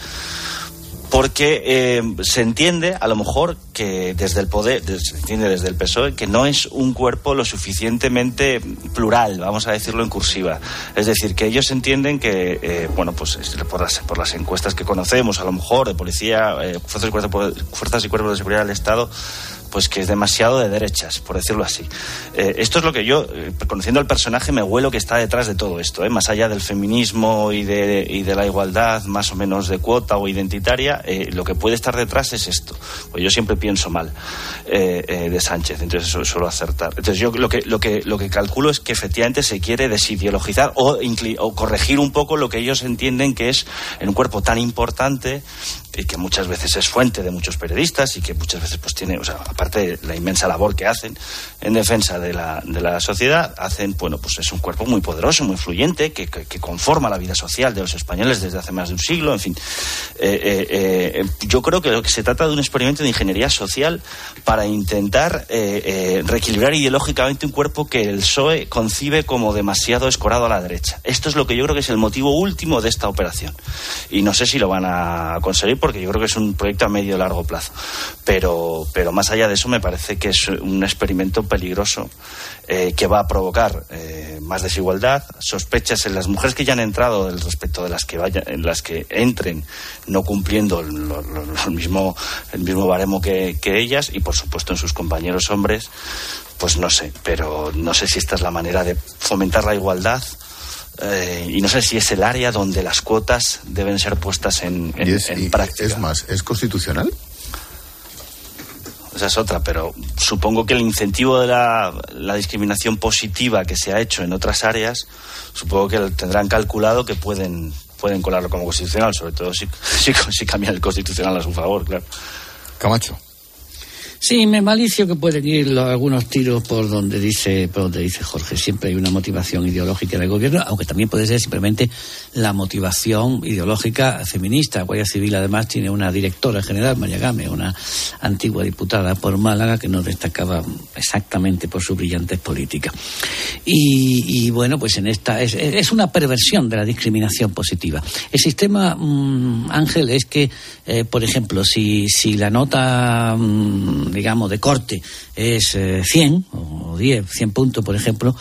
porque eh, se entiende, a lo mejor, que desde el poder, se entiende desde el PSOE, que no es un cuerpo lo suficientemente plural, vamos a decirlo en cursiva. Es decir, que ellos entienden que, eh, bueno, pues es por las, por las encuestas que conocemos, a lo mejor, de policía, eh, fuerzas, y cuerpos, fuerzas y cuerpos de seguridad del Estado, pues que es demasiado de derechas, por decirlo así. Eh, esto es lo que yo, eh, conociendo al personaje, me huelo que está detrás de todo esto, ¿eh? más allá del feminismo y de, y de la igualdad más o menos de cuota o identitaria, lo que puede estar detrás es esto. Pues yo siempre pienso mal de Sánchez, entonces su- suelo acertar. Entonces yo lo que, lo, que, lo que calculo es que efectivamente se quiere desideologizar o, o corregir un poco lo que ellos entienden que es en un cuerpo tan importante y que muchas veces es fuente de muchos periodistas y que muchas veces pues tiene, o sea, aparte de la inmensa labor que hacen en defensa de la, de la sociedad, hacen, bueno, pues es un cuerpo muy poderoso, muy influyente, que, que, conforma la vida social de los españoles desde hace más de un siglo, en fin. Eh, eh, yo creo que lo que se trata de un experimento de ingeniería social para intentar reequilibrar ideológicamente un cuerpo que el PSOE concibe como demasiado escorado a la derecha. Esto es lo que yo creo que es el motivo último de esta operación. Y no sé si lo van a conseguir porque yo creo que es un proyecto a medio y largo plazo. Pero, pero más allá de eso me parece que es un experimento peligroso eh, que va a provocar eh, más desigualdad, sospechas en las mujeres que ya han entrado del respecto de las que vayan, en las que entren no cumpliendo el, mismo el mismo baremo que ellas y por supuesto en sus compañeros hombres pues no sé, pero no sé si esta es la manera de fomentar la igualdad eh, y no sé si es el área donde las cuotas deben ser puestas en, en, práctica. Es más, ¿es constitucional? Esa es otra, pero supongo que el incentivo de la, discriminación positiva que se ha hecho en otras áreas, supongo que tendrán calculado que pueden, pueden colarlo como constitucional, sobre todo si, si, si cambian el constitucional a su favor, claro. Camacho. Sí, me malicio que pueden ir algunos tiros por donde dice por donde dice Jorge. Siempre hay una motivación ideológica del gobierno, aunque también puede ser simplemente la motivación ideológica feminista. Guardia Civil además tiene una directora general, María Game, una antigua diputada por Málaga que no destacaba exactamente por sus brillantes políticas. Y, bueno, pues en esta es, una perversión de la discriminación positiva. El sistema, mm, Ángel, es que, eh, por ejemplo, si, si la nota mm, digamos, de corte es 100 eh, o 10, 100 puntos, por ejemplo,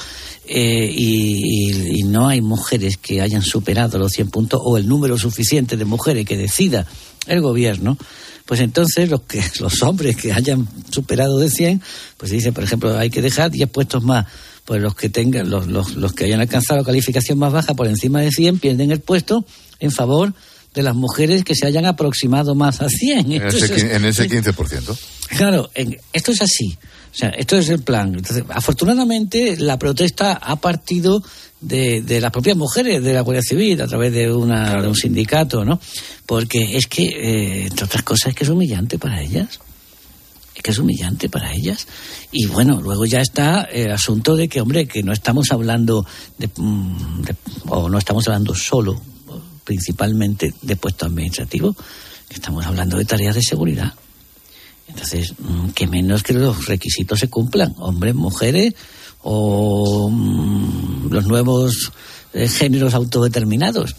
eh, y, no hay mujeres que hayan superado los 100 puntos o el número suficiente de mujeres que decida el gobierno, pues entonces los que los hombres que hayan superado de 100, pues dice, por ejemplo, hay que dejar 10 puestos más, pues los que tengan los, los, los que hayan alcanzado calificación más baja por encima de 100 pierden el puesto en favor de las mujeres que se hayan aproximado más a 100. En ese, en ese 15%. Claro, esto es así. O sea, esto es el plan. Entonces, afortunadamente, la protesta ha partido de, de las propias mujeres de la Guardia Civil a través de, una, de un sindicato, ¿no? Porque es que, eh, entre otras cosas, es que es humillante para ellas. Es que es humillante para ellas. Y bueno, luego ya está el asunto de que, hombre, que no estamos hablando de, mm, de o no estamos hablando solo, principalmente de puestos administrativos, que estamos hablando de tareas de seguridad. Entonces, mm, que menos que los requisitos se cumplan, hombres, mujeres o mm, los nuevos eh, géneros autodeterminados.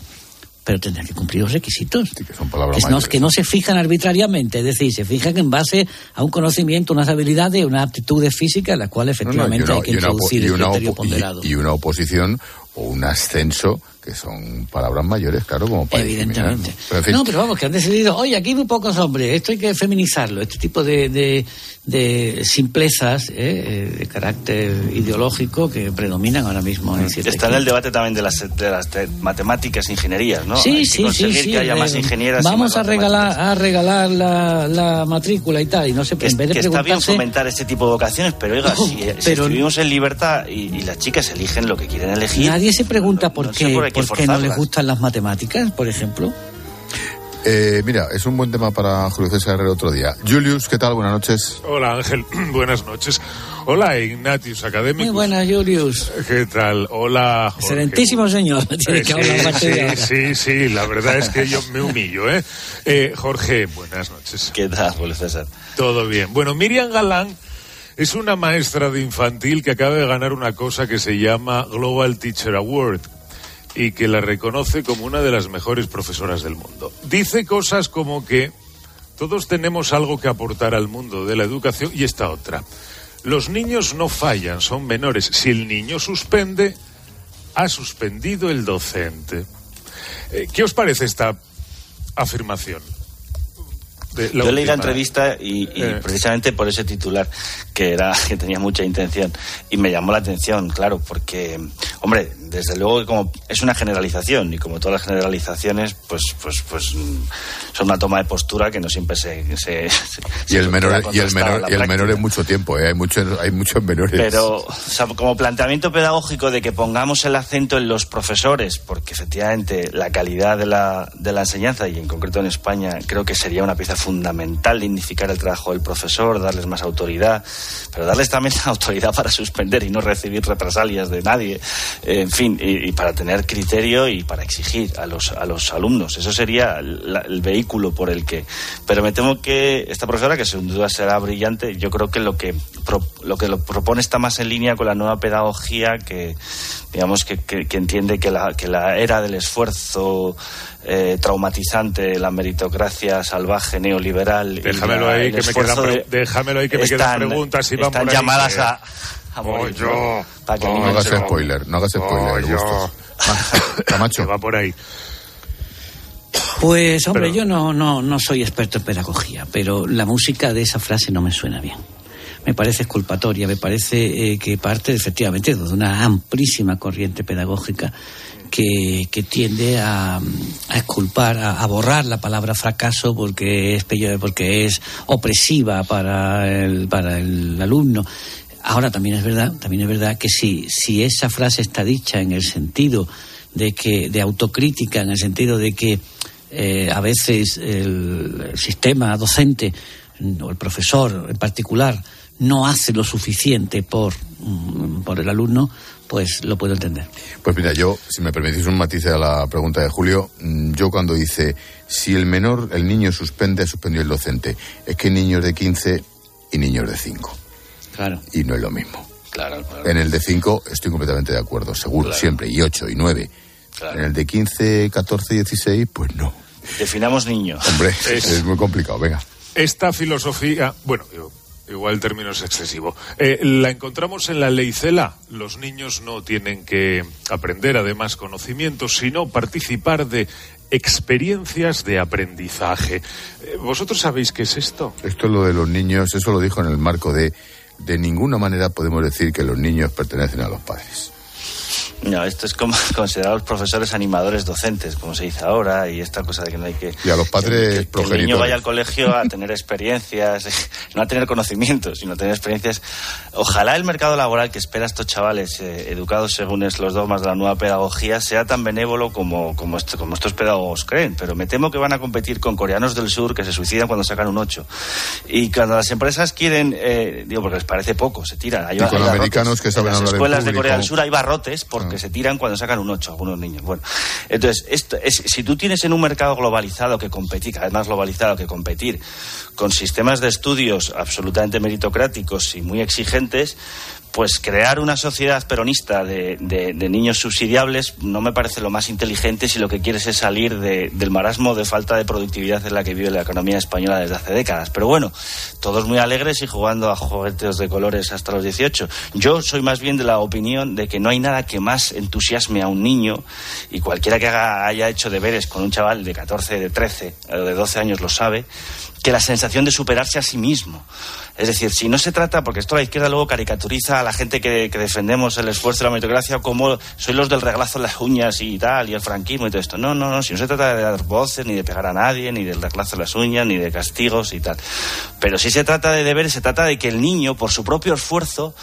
Pero tendrán que cumplir los requisitos. que son palabras que, no, que no se fijan arbitrariamente, es decir, se fijan en base a un conocimiento, unas habilidades, unas aptitudes físicas, las cuales efectivamente hay que introducir el criterio ponderado. y una oposición o un ascenso que son palabras mayores, claro, como para Evidentemente. No, pero vamos, que han decidido, oye, aquí hay muy pocos hombres, esto hay que feminizarlo, este tipo de, de, simplezas eh, eh, de carácter ideológico que predominan ahora mismo en Está en el debate también de las, de las matemáticas e ingenierías, ¿no? Sí, sí, sí, que haya más ingenieras. Vamos a regalar, a regalar la, la, matrícula y tal, y no sé, en vez de que está bien fomentar este tipo de vocaciones, pero oiga, si, vivimos en libertad y, las chicas eligen lo que quieren elegir. Nadie se pregunta por qué ¿Por qué no les gustan las matemáticas, por ejemplo? Eh, mira, es un buen tema para Julio César el otro día. Julius, ¿qué tal? Buenas noches. Hola Ángel, buenas noches. Hola Ignatius Académicos. Muy buenas, Julius. ¿Qué tal? Hola. Excelentísimo señor. Tiene que hablar sí, sí, sí, la verdad es que yo me humillo, ¿eh? ¿eh? Jorge, buenas noches. ¿Qué tal, Julio César? Todo bien. Bueno, Miriam Galán es una maestra de infantil que acaba de ganar una cosa que se llama Global Teacher Award y que la reconoce como una de las mejores profesoras del mundo. Dice cosas como que todos tenemos algo que aportar al mundo de la educación y esta otra. Los niños no fallan, son menores. Si el niño suspende, ha suspendido el docente. Eh, ¿Qué os parece esta afirmación? Yo leí la entrevista y, eh. precisamente por ese titular que era que tenía mucha intención y me llamó la atención, claro, porque hombre, desde luego como es una generalización y como todas las generalizaciones, pues pues pues es una toma de postura que no siempre se... se- se- Y el menor, y el menor, y el menor es mucho tiempo, ¿eh? hay, muchos, hay muchos menores. Pero, o sea, como planteamiento pedagógico de que pongamos el acento en los profesores, porque efectivamente la calidad de la, de la enseñanza, y en concreto en España, creo que sería una pieza fundamental dignificar el trabajo del profesor, darles más autoridad, pero darles también la autoridad para suspender y no recibir represalias de nadie, en fin, y, y para tener criterio y para exigir a los, a los alumnos. Eso sería la- el vehículo por el que. Pero me temo que esta profesora, que sin duda será brillante, yo creo que lo que, pro- lo que lo propone está más en línea con la nueva pedagogía que, digamos, que, que- que entiende que la, que la era del esfuerzo eh, traumatizante, la meritocracia salvaje neoliberal. y Déjamelo la- ahí, que me quedan, de- déjamelo ahí, que me quedan preguntas y van están por ahí, llamadas a, a morir, ¿no? Para que el no hagas spoiler, no hagas spoiler. Ah, Camacho. va por ahí. Pues hombre, Pero- yo no, no, no soy experto en pedagogía, pero la música de esa frase no me suena bien. Me parece exculpatoria, me parece eh, que parte efectivamente de una amplísima corriente pedagógica que, que tiende a, a exculpar, a, a borrar la palabra fracaso porque es, porque es opresiva para el, para el alumno. Ahora también es verdad, también es verdad que si, si esa frase está dicha en el sentido de que, de autocrítica, en el sentido de que eh, a veces el, sistema docente o el profesor en particular no hace lo suficiente por, mm, por el alumno, pues lo puedo entender. Pues mira, yo, si me permitís un matiz a la pregunta de Julio, mm, yo cuando dice, si el menor, el niño suspende, suspendió el docente, es que niños de 15 y niños de 5. Claro. Y no es lo mismo. Claro, claro. En el de 5 estoy completamente de acuerdo, seguro, Claro. siempre, y 8 y 9. En el de 15, 14 y 16, pues no. Definamos niño. Hombre, Es- es muy complicado, venga. Esta filosofía, bueno, yo- igual el término es excesivo, eh, la encontramos en la ley CELA. Los niños no tienen que aprender además conocimientos, sino participar de experiencias de aprendizaje. Eh, ¿Vosotros sabéis qué es esto? Esto es lo de los niños, eso lo dijo en el marco de, de ninguna manera podemos decir que los niños pertenecen a los padres. No, esto es como considerar a los profesores animadores docentes, como se dice ahora, y esta cosa de que no hay que... Y a los padres que el niño progenitores. vaya al colegio a tener experiencias, no a tener conocimientos, sino a tener experiencias. Ojalá el mercado laboral que espera a estos chavales eh, educados según es los dogmas de la nueva pedagogía sea tan benévolo como, como, esto- como estos pedagogos creen, pero me temo que van a competir con coreanos del sur que se suicidan cuando sacan un 8. Y cuando las empresas quieren, eh, digo, porque les parece poco, se tiran. Hay, Y con hay barrotes. americanos que saben en las hablar escuelas de. Corea del Sur hay barrotes porque Ah. se tiran cuando sacan un 8 algunos niños. Bueno, entonces, esto es, si tú tienes en un mercado globalizado que competir, cada vez más globalizado que competir, con sistemas de estudios absolutamente meritocráticos y muy exigentes, pues crear una sociedad peronista de, de- niños subsidiables no me parece lo más inteligente si lo que quieres es salir de- del marasmo de falta de productividad en la que vive la economía española desde hace décadas. Pero bueno, todos muy alegres y jugando a juguetes de colores hasta los 18. Yo soy más bien de la opinión de que no hay nada que más entusiasme a un niño y cualquiera que haga- haya hecho deberes con un chaval de 14, de 13 o de 12 años lo sabe, que la sensación de superarse a sí mismo. Es decir, si no se trata, porque esto la izquierda luego caricaturiza a la gente que, defendemos el esfuerzo y la meritocracia como soy los del reglazo en las uñas y tal, y el franquismo y todo esto. No, no, no, si no se trata de dar voces, ni de pegar a nadie, ni del reglazo en las uñas, ni de castigos y tal. Pero si se trata de deberes, se trata de que el niño, por su propio esfuerzo,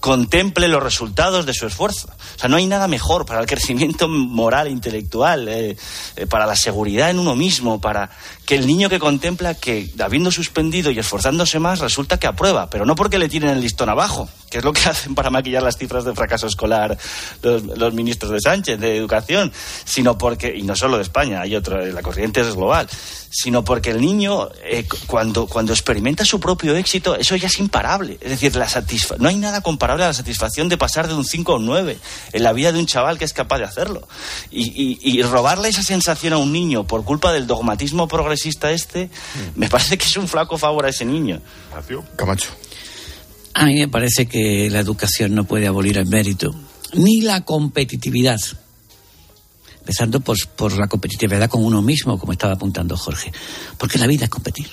contemple los resultados de su esfuerzo. O sea, no hay nada mejor para el crecimiento moral e intelectual, eh, eh, para la seguridad en uno mismo, para que el niño que contempla que, habiendo suspendido y esforzándose más, resulta que aprueba, pero no porque le tienen el listón abajo, que es lo que hacen para maquillar las cifras de fracaso escolar los, los ministros de Sánchez, de Educación, sino porque, y no solo de España, hay otro, la corriente es global, sino porque el niño, eh, cu- cuando, cuando experimenta su propio éxito, eso ya es imparable. Es decir, la satisfa- no hay nada comparable a la satisfacción de pasar de un 5 a un 9 en la vida de un chaval que es capaz de hacerlo. Y, y- y robarle esa sensación a un niño por culpa del dogmatismo progresista este, me parece que es un flaco favor a ese niño. Camacho. A mí me parece que la educación no puede abolir el mérito, ni la competitividad. Empezando por, por la competitividad con uno mismo, como estaba apuntando Jorge. Porque la vida es competir.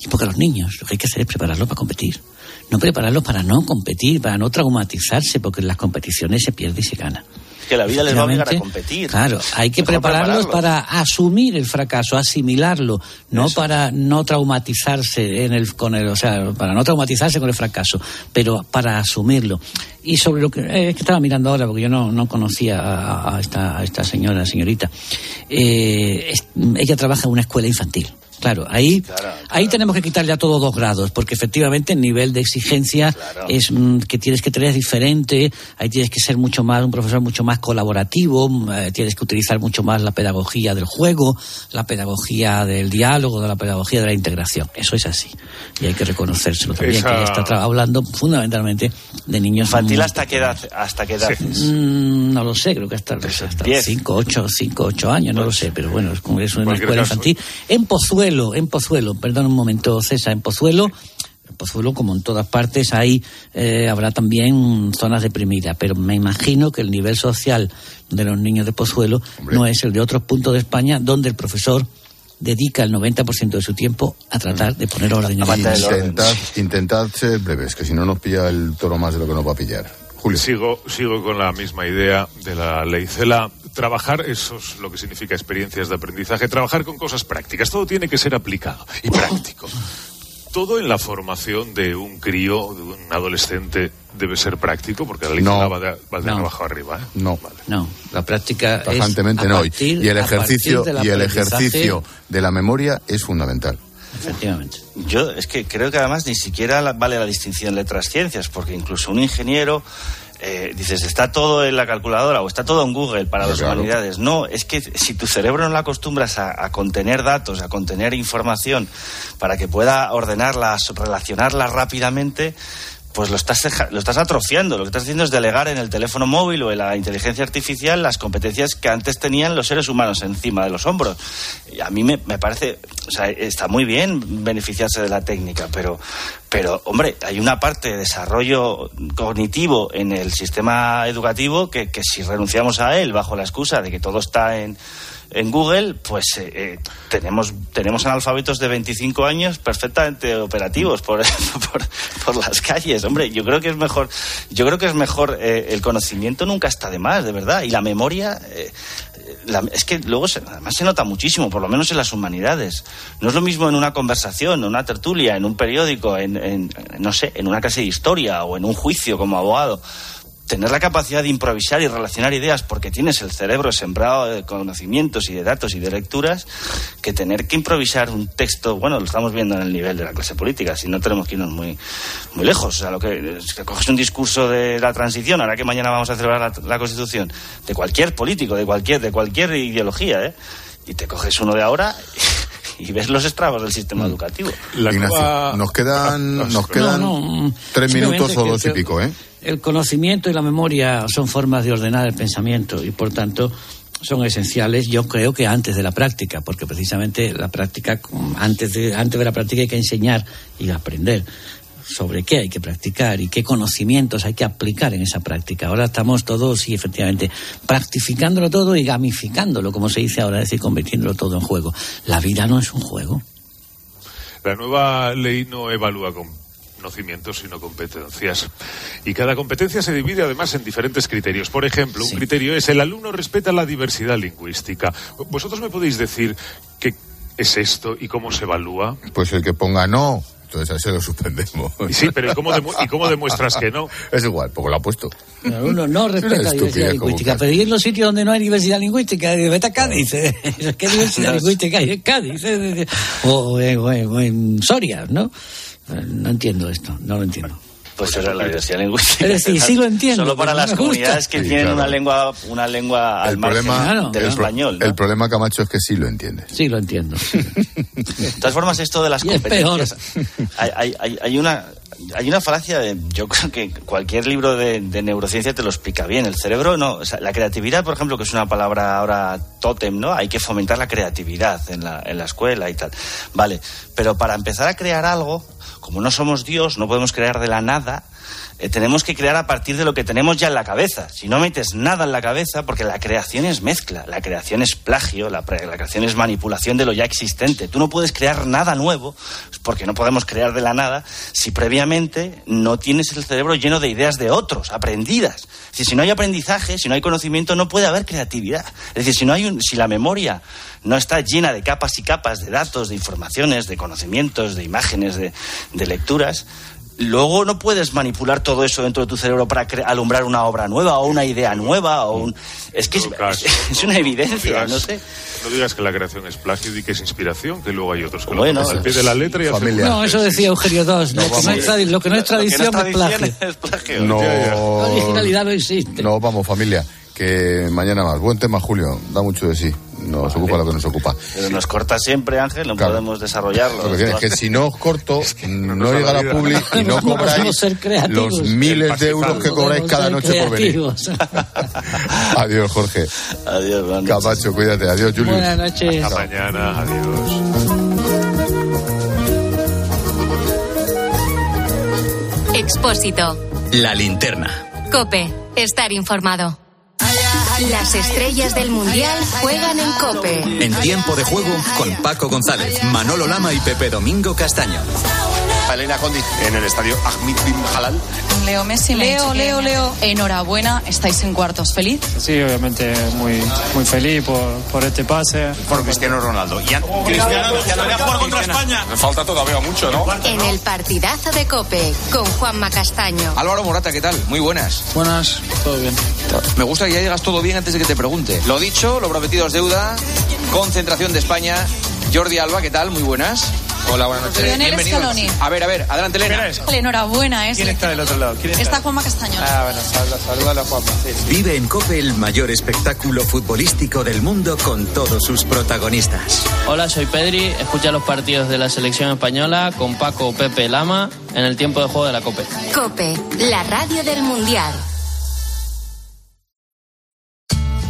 Y porque los niños lo que hay que hacer es prepararlos para competir. No prepararlos para no competir, para no traumatizarse, porque en las competiciones se pierde y se gana. Que la vida les va a obligar a competir. Claro, hay que prepararlos prepararlos. para asumir el fracaso, asimilarlo, no para no traumatizarse en el, con el, o sea, para no traumatizarse con el fracaso, pero para asumirlo. Y sobre lo que, eh, es que estaba mirando ahora, porque yo no, no conocía a, a esta, a esta señora, señorita, eh, es- ella trabaja en una escuela infantil. Claro, ahí, ahí tenemos que quitarle a todos dos grados, porque efectivamente el nivel de exigencia es mm, que tienes que tener diferente, ahí tienes que ser mucho más, un profesor mucho más colaborativo, mm, eh, tienes que utilizar mucho más la pedagogía del juego, la pedagogía del diálogo, de la pedagogía de la integración. Eso es así. Y hay que reconocérselo también, Esa- que está hablando fundamentalmente de niños Infantil hasta qué edad, hasta qué edad. Mm, no lo sé, creo que hasta, hasta 5, 8, 5, 8 años, no lo sé, pero bueno, es, como- es una escuela caso. infantil. En Pozuelo, en Pozuelo, perdón un momento, César, en Pozuelo, en Pozuelo, como en todas partes, ahí eh, habrá también zonas deprimidas, pero me imagino que el nivel social de los niños de Pozuelo no es el de otros puntos de España, donde el profesor dedica el 90% de su tiempo a tratar de poner orden Intentad, intentad ser breves, que si no nos pilla el toro más de lo que nos va a pillar. Julio. Sigo, sigo con la misma idea de la ley CELA. Trabajar, eso es lo que significa experiencias de aprendizaje, trabajar con cosas prácticas. Todo tiene que ser aplicado y práctico. Todo en la formación de un crío, de un adolescente, debe ser práctico, porque la ley No. CELA va de, va de No. abajo arriba. ¿eh? No. No, la práctica Tajantemente es a no. partir- y el a ejercicio, partir del y el ejercicio de la memoria es fundamental. Efectivamente. Yo es que creo que además ni siquiera vale la distinción letras-ciencias, porque incluso un ingeniero eh, dices, está todo en la calculadora o está todo en Google para las claro. humanidades. No, es que si tu cerebro no lo acostumbras a, a contener datos, a contener información, para que pueda ordenarlas, relacionarlas rápidamente, pues lo estás, lo estás atrofiando. Lo que estás haciendo es delegar en el teléfono móvil o en la inteligencia artificial las competencias que antes tenían los seres humanos encima de los hombros. Y a mí me, me parece, o sea, está muy bien beneficiarse de la técnica, pero, pero, hombre, hay una parte de desarrollo cognitivo en el sistema educativo que, que si renunciamos a él bajo la excusa de que todo está en, en Google, pues eh, eh, tenemos, tenemos analfabetos de 25 años perfectamente operativos por, por, por las calles. Hombre, yo creo que es mejor, yo creo que es mejor, eh, el conocimiento nunca está de más, de verdad. Y la memoria, eh, la- es que luego se- además se nota muchísimo, por lo menos en las humanidades. No es lo mismo en una conversación, en una tertulia, en un periódico, en, en, no sé, en una clase de historia o en un juicio como abogado. Tener la capacidad de improvisar y relacionar ideas porque tienes el cerebro sembrado de conocimientos y de datos y de lecturas, que tener que improvisar un texto, bueno, lo estamos viendo en el nivel de la clase política, si no tenemos que irnos muy, muy lejos. O sea, lo que, es que coges un discurso de la transición, ahora que mañana vamos a celebrar la, Constitución, de cualquier político, de cualquier, de cualquier ideología, ¿eh? y te coges uno de ahora ves los estragos del sistema educativo. Ignacio, nos quedan, nos quedan No, no, tres minutos o dos y pico, ¿eh? El conocimiento y la memoria son formas de ordenar el pensamiento y, por tanto, son esenciales, yo creo que antes de la práctica, porque precisamente la práctica, mm, antes de, antes de la práctica hay que enseñar y aprender sobre qué hay que practicar y qué conocimientos hay que aplicar en esa práctica. Ahora estamos todos, sí, efectivamente, practificándolo todo y gamificándolo, como se dice ahora, es decir, convirtiéndolo todo en juego. La vida no es un juego. La nueva ley no evalúa con conocimientos, sino competencias. Y cada competencia se divide además en diferentes criterios. Por ejemplo, un criterio es el alumno respeta la diversidad lingüística. ¿Vosotros me podéis decir qué es esto y cómo se evalúa? Pues el que ponga no, entonces a ese lo suspendemos. Y sí, pero ¿y cómo, demu- y cómo demuestras que no? Es igual, porque lo ha puesto. Uno no respeta la diversidad lingüística, pero y en los sitios donde no hay diversidad lingüística, vete a Cádiz, ¿eh? ¿qué diversidad lingüística hay en Cádiz? eh? O, o en, o en- o en Soria, ¿no? No entiendo esto, no lo entiendo. Pues era la diversidad lingüística. Es decir, sí lo entiendo, Solo para las comunidades que Sí, tienen claro. una lengua, una lengua al El margen problema, del el, pro- español. ¿no? el problema, Camacho, es que sí lo entiendes. Sí lo entiendo. De todas formas, esto de las Y es competencias. Hay, hay- hay- hay una. Hay una falacia de. Yo creo que cualquier libro de, de neurociencia te lo explica bien. El cerebro no. O sea, la creatividad, por ejemplo, que es una palabra ahora tótem, ¿no? Hay que fomentar la creatividad en la, en la escuela y tal. Vale. Pero para empezar a crear algo, como no somos Dios, no podemos crear de la nada, eh, tenemos que crear a partir de lo que tenemos ya en la cabeza. Si no metes nada en la cabeza, porque la creación es mezcla, la creación es plagio, la, la creación es manipulación de lo ya existente. Tú no puedes crear nada nuevo, porque no podemos crear de la nada, si previamente no tienes el cerebro lleno de ideas de otros, aprendidas. Si no hay aprendizaje, si no hay conocimiento, no puede haber creatividad. Es decir, si, no hay un, si la memoria no está llena de capas y capas de datos, de informaciones, de conocimientos, de imágenes, de lecturas, luego no puedes manipular todo eso dentro de tu cerebro para alumbrar una obra nueva o una idea nueva o un... Es que es, es, una evidencia, no, digas, no, sé. No digas que la creación es plagio y que es inspiración, que luego hay otros que bueno, lo al pie de la letra y familia. No, eso decía Eugenio II. No, lo, que no es lo, que no es tradición, no es, plagio. es plagio. No, la originalidad no existe. No, vamos, familia. Que mañana más. Buen tema, Julio. Da mucho de sí nos vale. ocupa lo que nos ocupa. Pero nos corta siempre, Ángel, no claro. podemos desarrollarlo. Lo que es que si no os corto, es que no, no llega la publi y no cobráis los miles de euros que cobráis cada noche por venir. adiós, Jorge. Adiós, buenas Capacho, cuídate. Adiós, Julio. Buenas noches. Hasta mañana. Adiós. Expósito. La linterna. Cope. Estar informado. Las estrellas del Mundial juegan en Cope. En tiempo de juego con Paco González, Manolo Lama y Pepe Domingo Castaño. Elena Condi en el estadio Ahmed bin Halal. Leo Messi, Leo, Leo, Leo. Enhorabuena, estáis en cuartos. ¿Feliz? Sí, obviamente muy, muy feliz por, por este pase. Por Cristiano Ronaldo. Y an... Cristiano, Cristiano, jugar contra España. Me falta todavía mucho, ¿no? En el partidazo de Cope con Juanma Castaño. Álvaro Morata, ¿qué tal? Muy buenas. Buenas, todo bien. Me gusta que ya llegas todo bien antes de que te pregunte. Lo dicho, lo prometido es deuda. Concentración de España. Jordi Alba, ¿qué tal? Muy buenas. Hola, buenas noches. Lionel Scaloni. A ver, a ver, adelante, Elena. Enhorabuena, ¿eh? ¿Quién está del otro lado? ¿Quién está? está Juanma Castaño. Ah, bueno, saluda, saluda a la Juanma. Sí, sí. Vive en COPE el mayor espectáculo futbolístico del mundo con todos sus protagonistas. Hola, soy Pedri. Escucha los partidos de la selección española con Paco, Pepe, Lama en el tiempo de juego de la COPE. COPE, la radio del Mundial.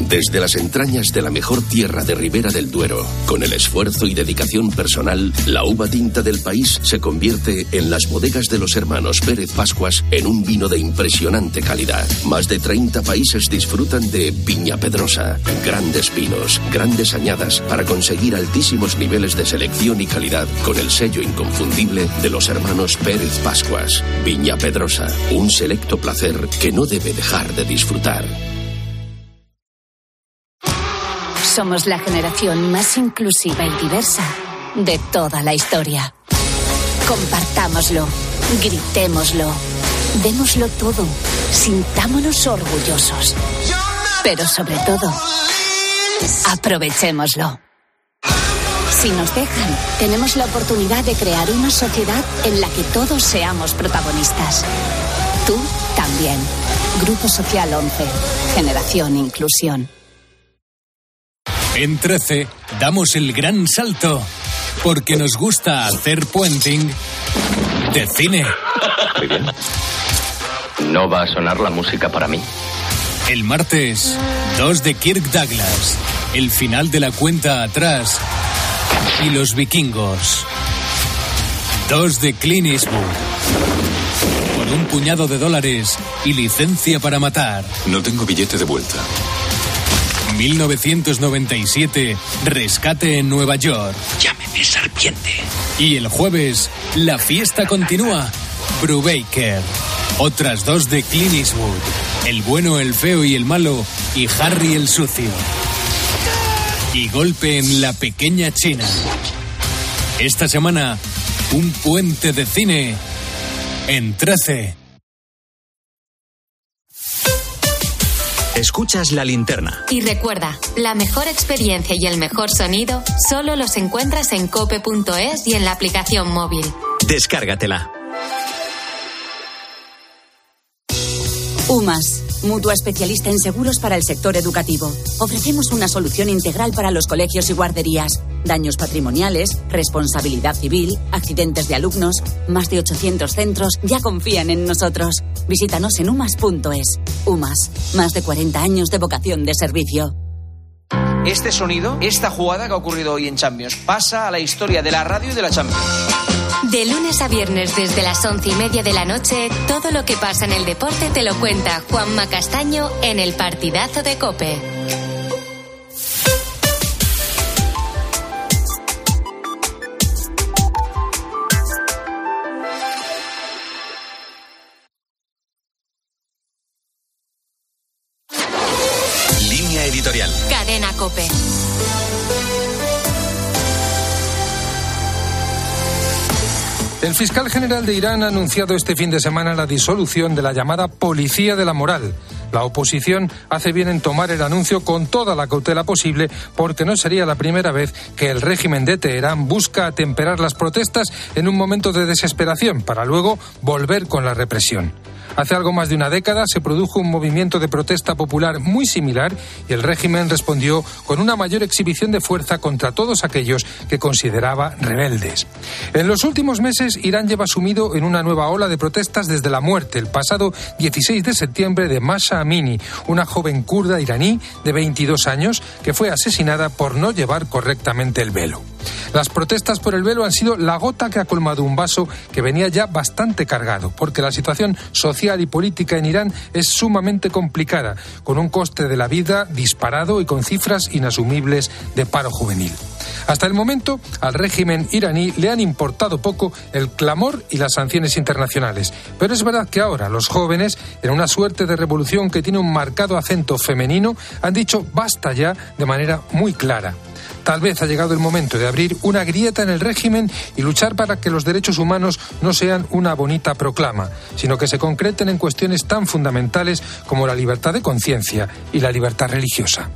Desde las entrañas de la mejor tierra de Ribera del Duero, con el esfuerzo y dedicación personal, la uva tinta del país se convierte en las bodegas de los hermanos Pérez Pascuas en un vino de impresionante calidad. Más de 30 países disfrutan de Viña Pedrosa, grandes vinos, grandes añadas para conseguir altísimos niveles de selección y calidad con el sello inconfundible de los hermanos Pérez Pascuas. Viña Pedrosa, un selecto placer que no debe dejar de disfrutar. Somos la generación más inclusiva y diversa de toda la historia. Compartámoslo, gritémoslo, démoslo todo, sintámonos orgullosos. Pero sobre todo, aprovechémoslo. Si nos dejan, tenemos la oportunidad de crear una sociedad en la que todos seamos protagonistas. Tú también. Grupo Social 11. Generación Inclusión. En 13 damos el gran salto porque nos gusta hacer puenting de cine. Muy bien. No va a sonar la música para mí. El martes, 2 de Kirk Douglas, el final de la cuenta atrás y los vikingos. 2 de Clint Eastwood. Con un puñado de dólares y licencia para matar. No tengo billete de vuelta. 1997, Rescate en Nueva York. Llámeme serpiente. Y el jueves, la fiesta continúa. Brubaker. Otras dos de Clint Eastwood. El bueno, el feo y el malo. Y Harry el sucio. Y golpe en la pequeña China. Esta semana, un puente de cine en 13. Escuchas la linterna. Y recuerda, la mejor experiencia y el mejor sonido solo los encuentras en cope.es y en la aplicación móvil. Descárgatela. UMAS, mutua especialista en seguros para el sector educativo. Ofrecemos una solución integral para los colegios y guarderías. Daños patrimoniales, responsabilidad civil, accidentes de alumnos. Más de 800 centros ya confían en nosotros. Visítanos en umas.es. UMAS, más de 40 años de vocación de servicio. Este sonido, esta jugada que ha ocurrido hoy en Champions, pasa a la historia de la radio y de la Champions. De lunes a viernes desde las once y media de la noche, todo lo que pasa en el deporte te lo cuenta Juanma Castaño en el partidazo de Cope. Fiscal general de Irán ha anunciado este fin de semana la disolución de la llamada Policía de la Moral. La oposición hace bien en tomar el anuncio con toda la cautela posible porque no sería la primera vez que el régimen de Teherán busca atemperar las protestas en un momento de desesperación para luego volver con la represión. Hace algo más de una década se produjo un movimiento de protesta popular muy similar y el régimen respondió con una mayor exhibición de fuerza contra todos aquellos que consideraba rebeldes. En los últimos meses, Irán lleva sumido en una nueva ola de protestas desde la muerte el pasado 16 de septiembre de Masha Amini, una joven kurda iraní de 22 años que fue asesinada por no llevar correctamente el velo. Las protestas por el velo han sido la gota que ha colmado un vaso que venía ya bastante cargado, porque la situación social y política en Irán es sumamente complicada, con un coste de la vida disparado y con cifras inasumibles de paro juvenil. Hasta el momento, al régimen iraní le han importado poco el clamor y las sanciones internacionales. Pero es verdad que ahora los jóvenes, en una suerte de revolución que tiene un marcado acento femenino, han dicho basta ya de manera muy clara. Tal vez ha llegado el momento de abrir una grieta en el régimen y luchar para que los derechos humanos no sean una bonita proclama, sino que se concreten en cuestiones tan fundamentales como la libertad de conciencia y la libertad religiosa.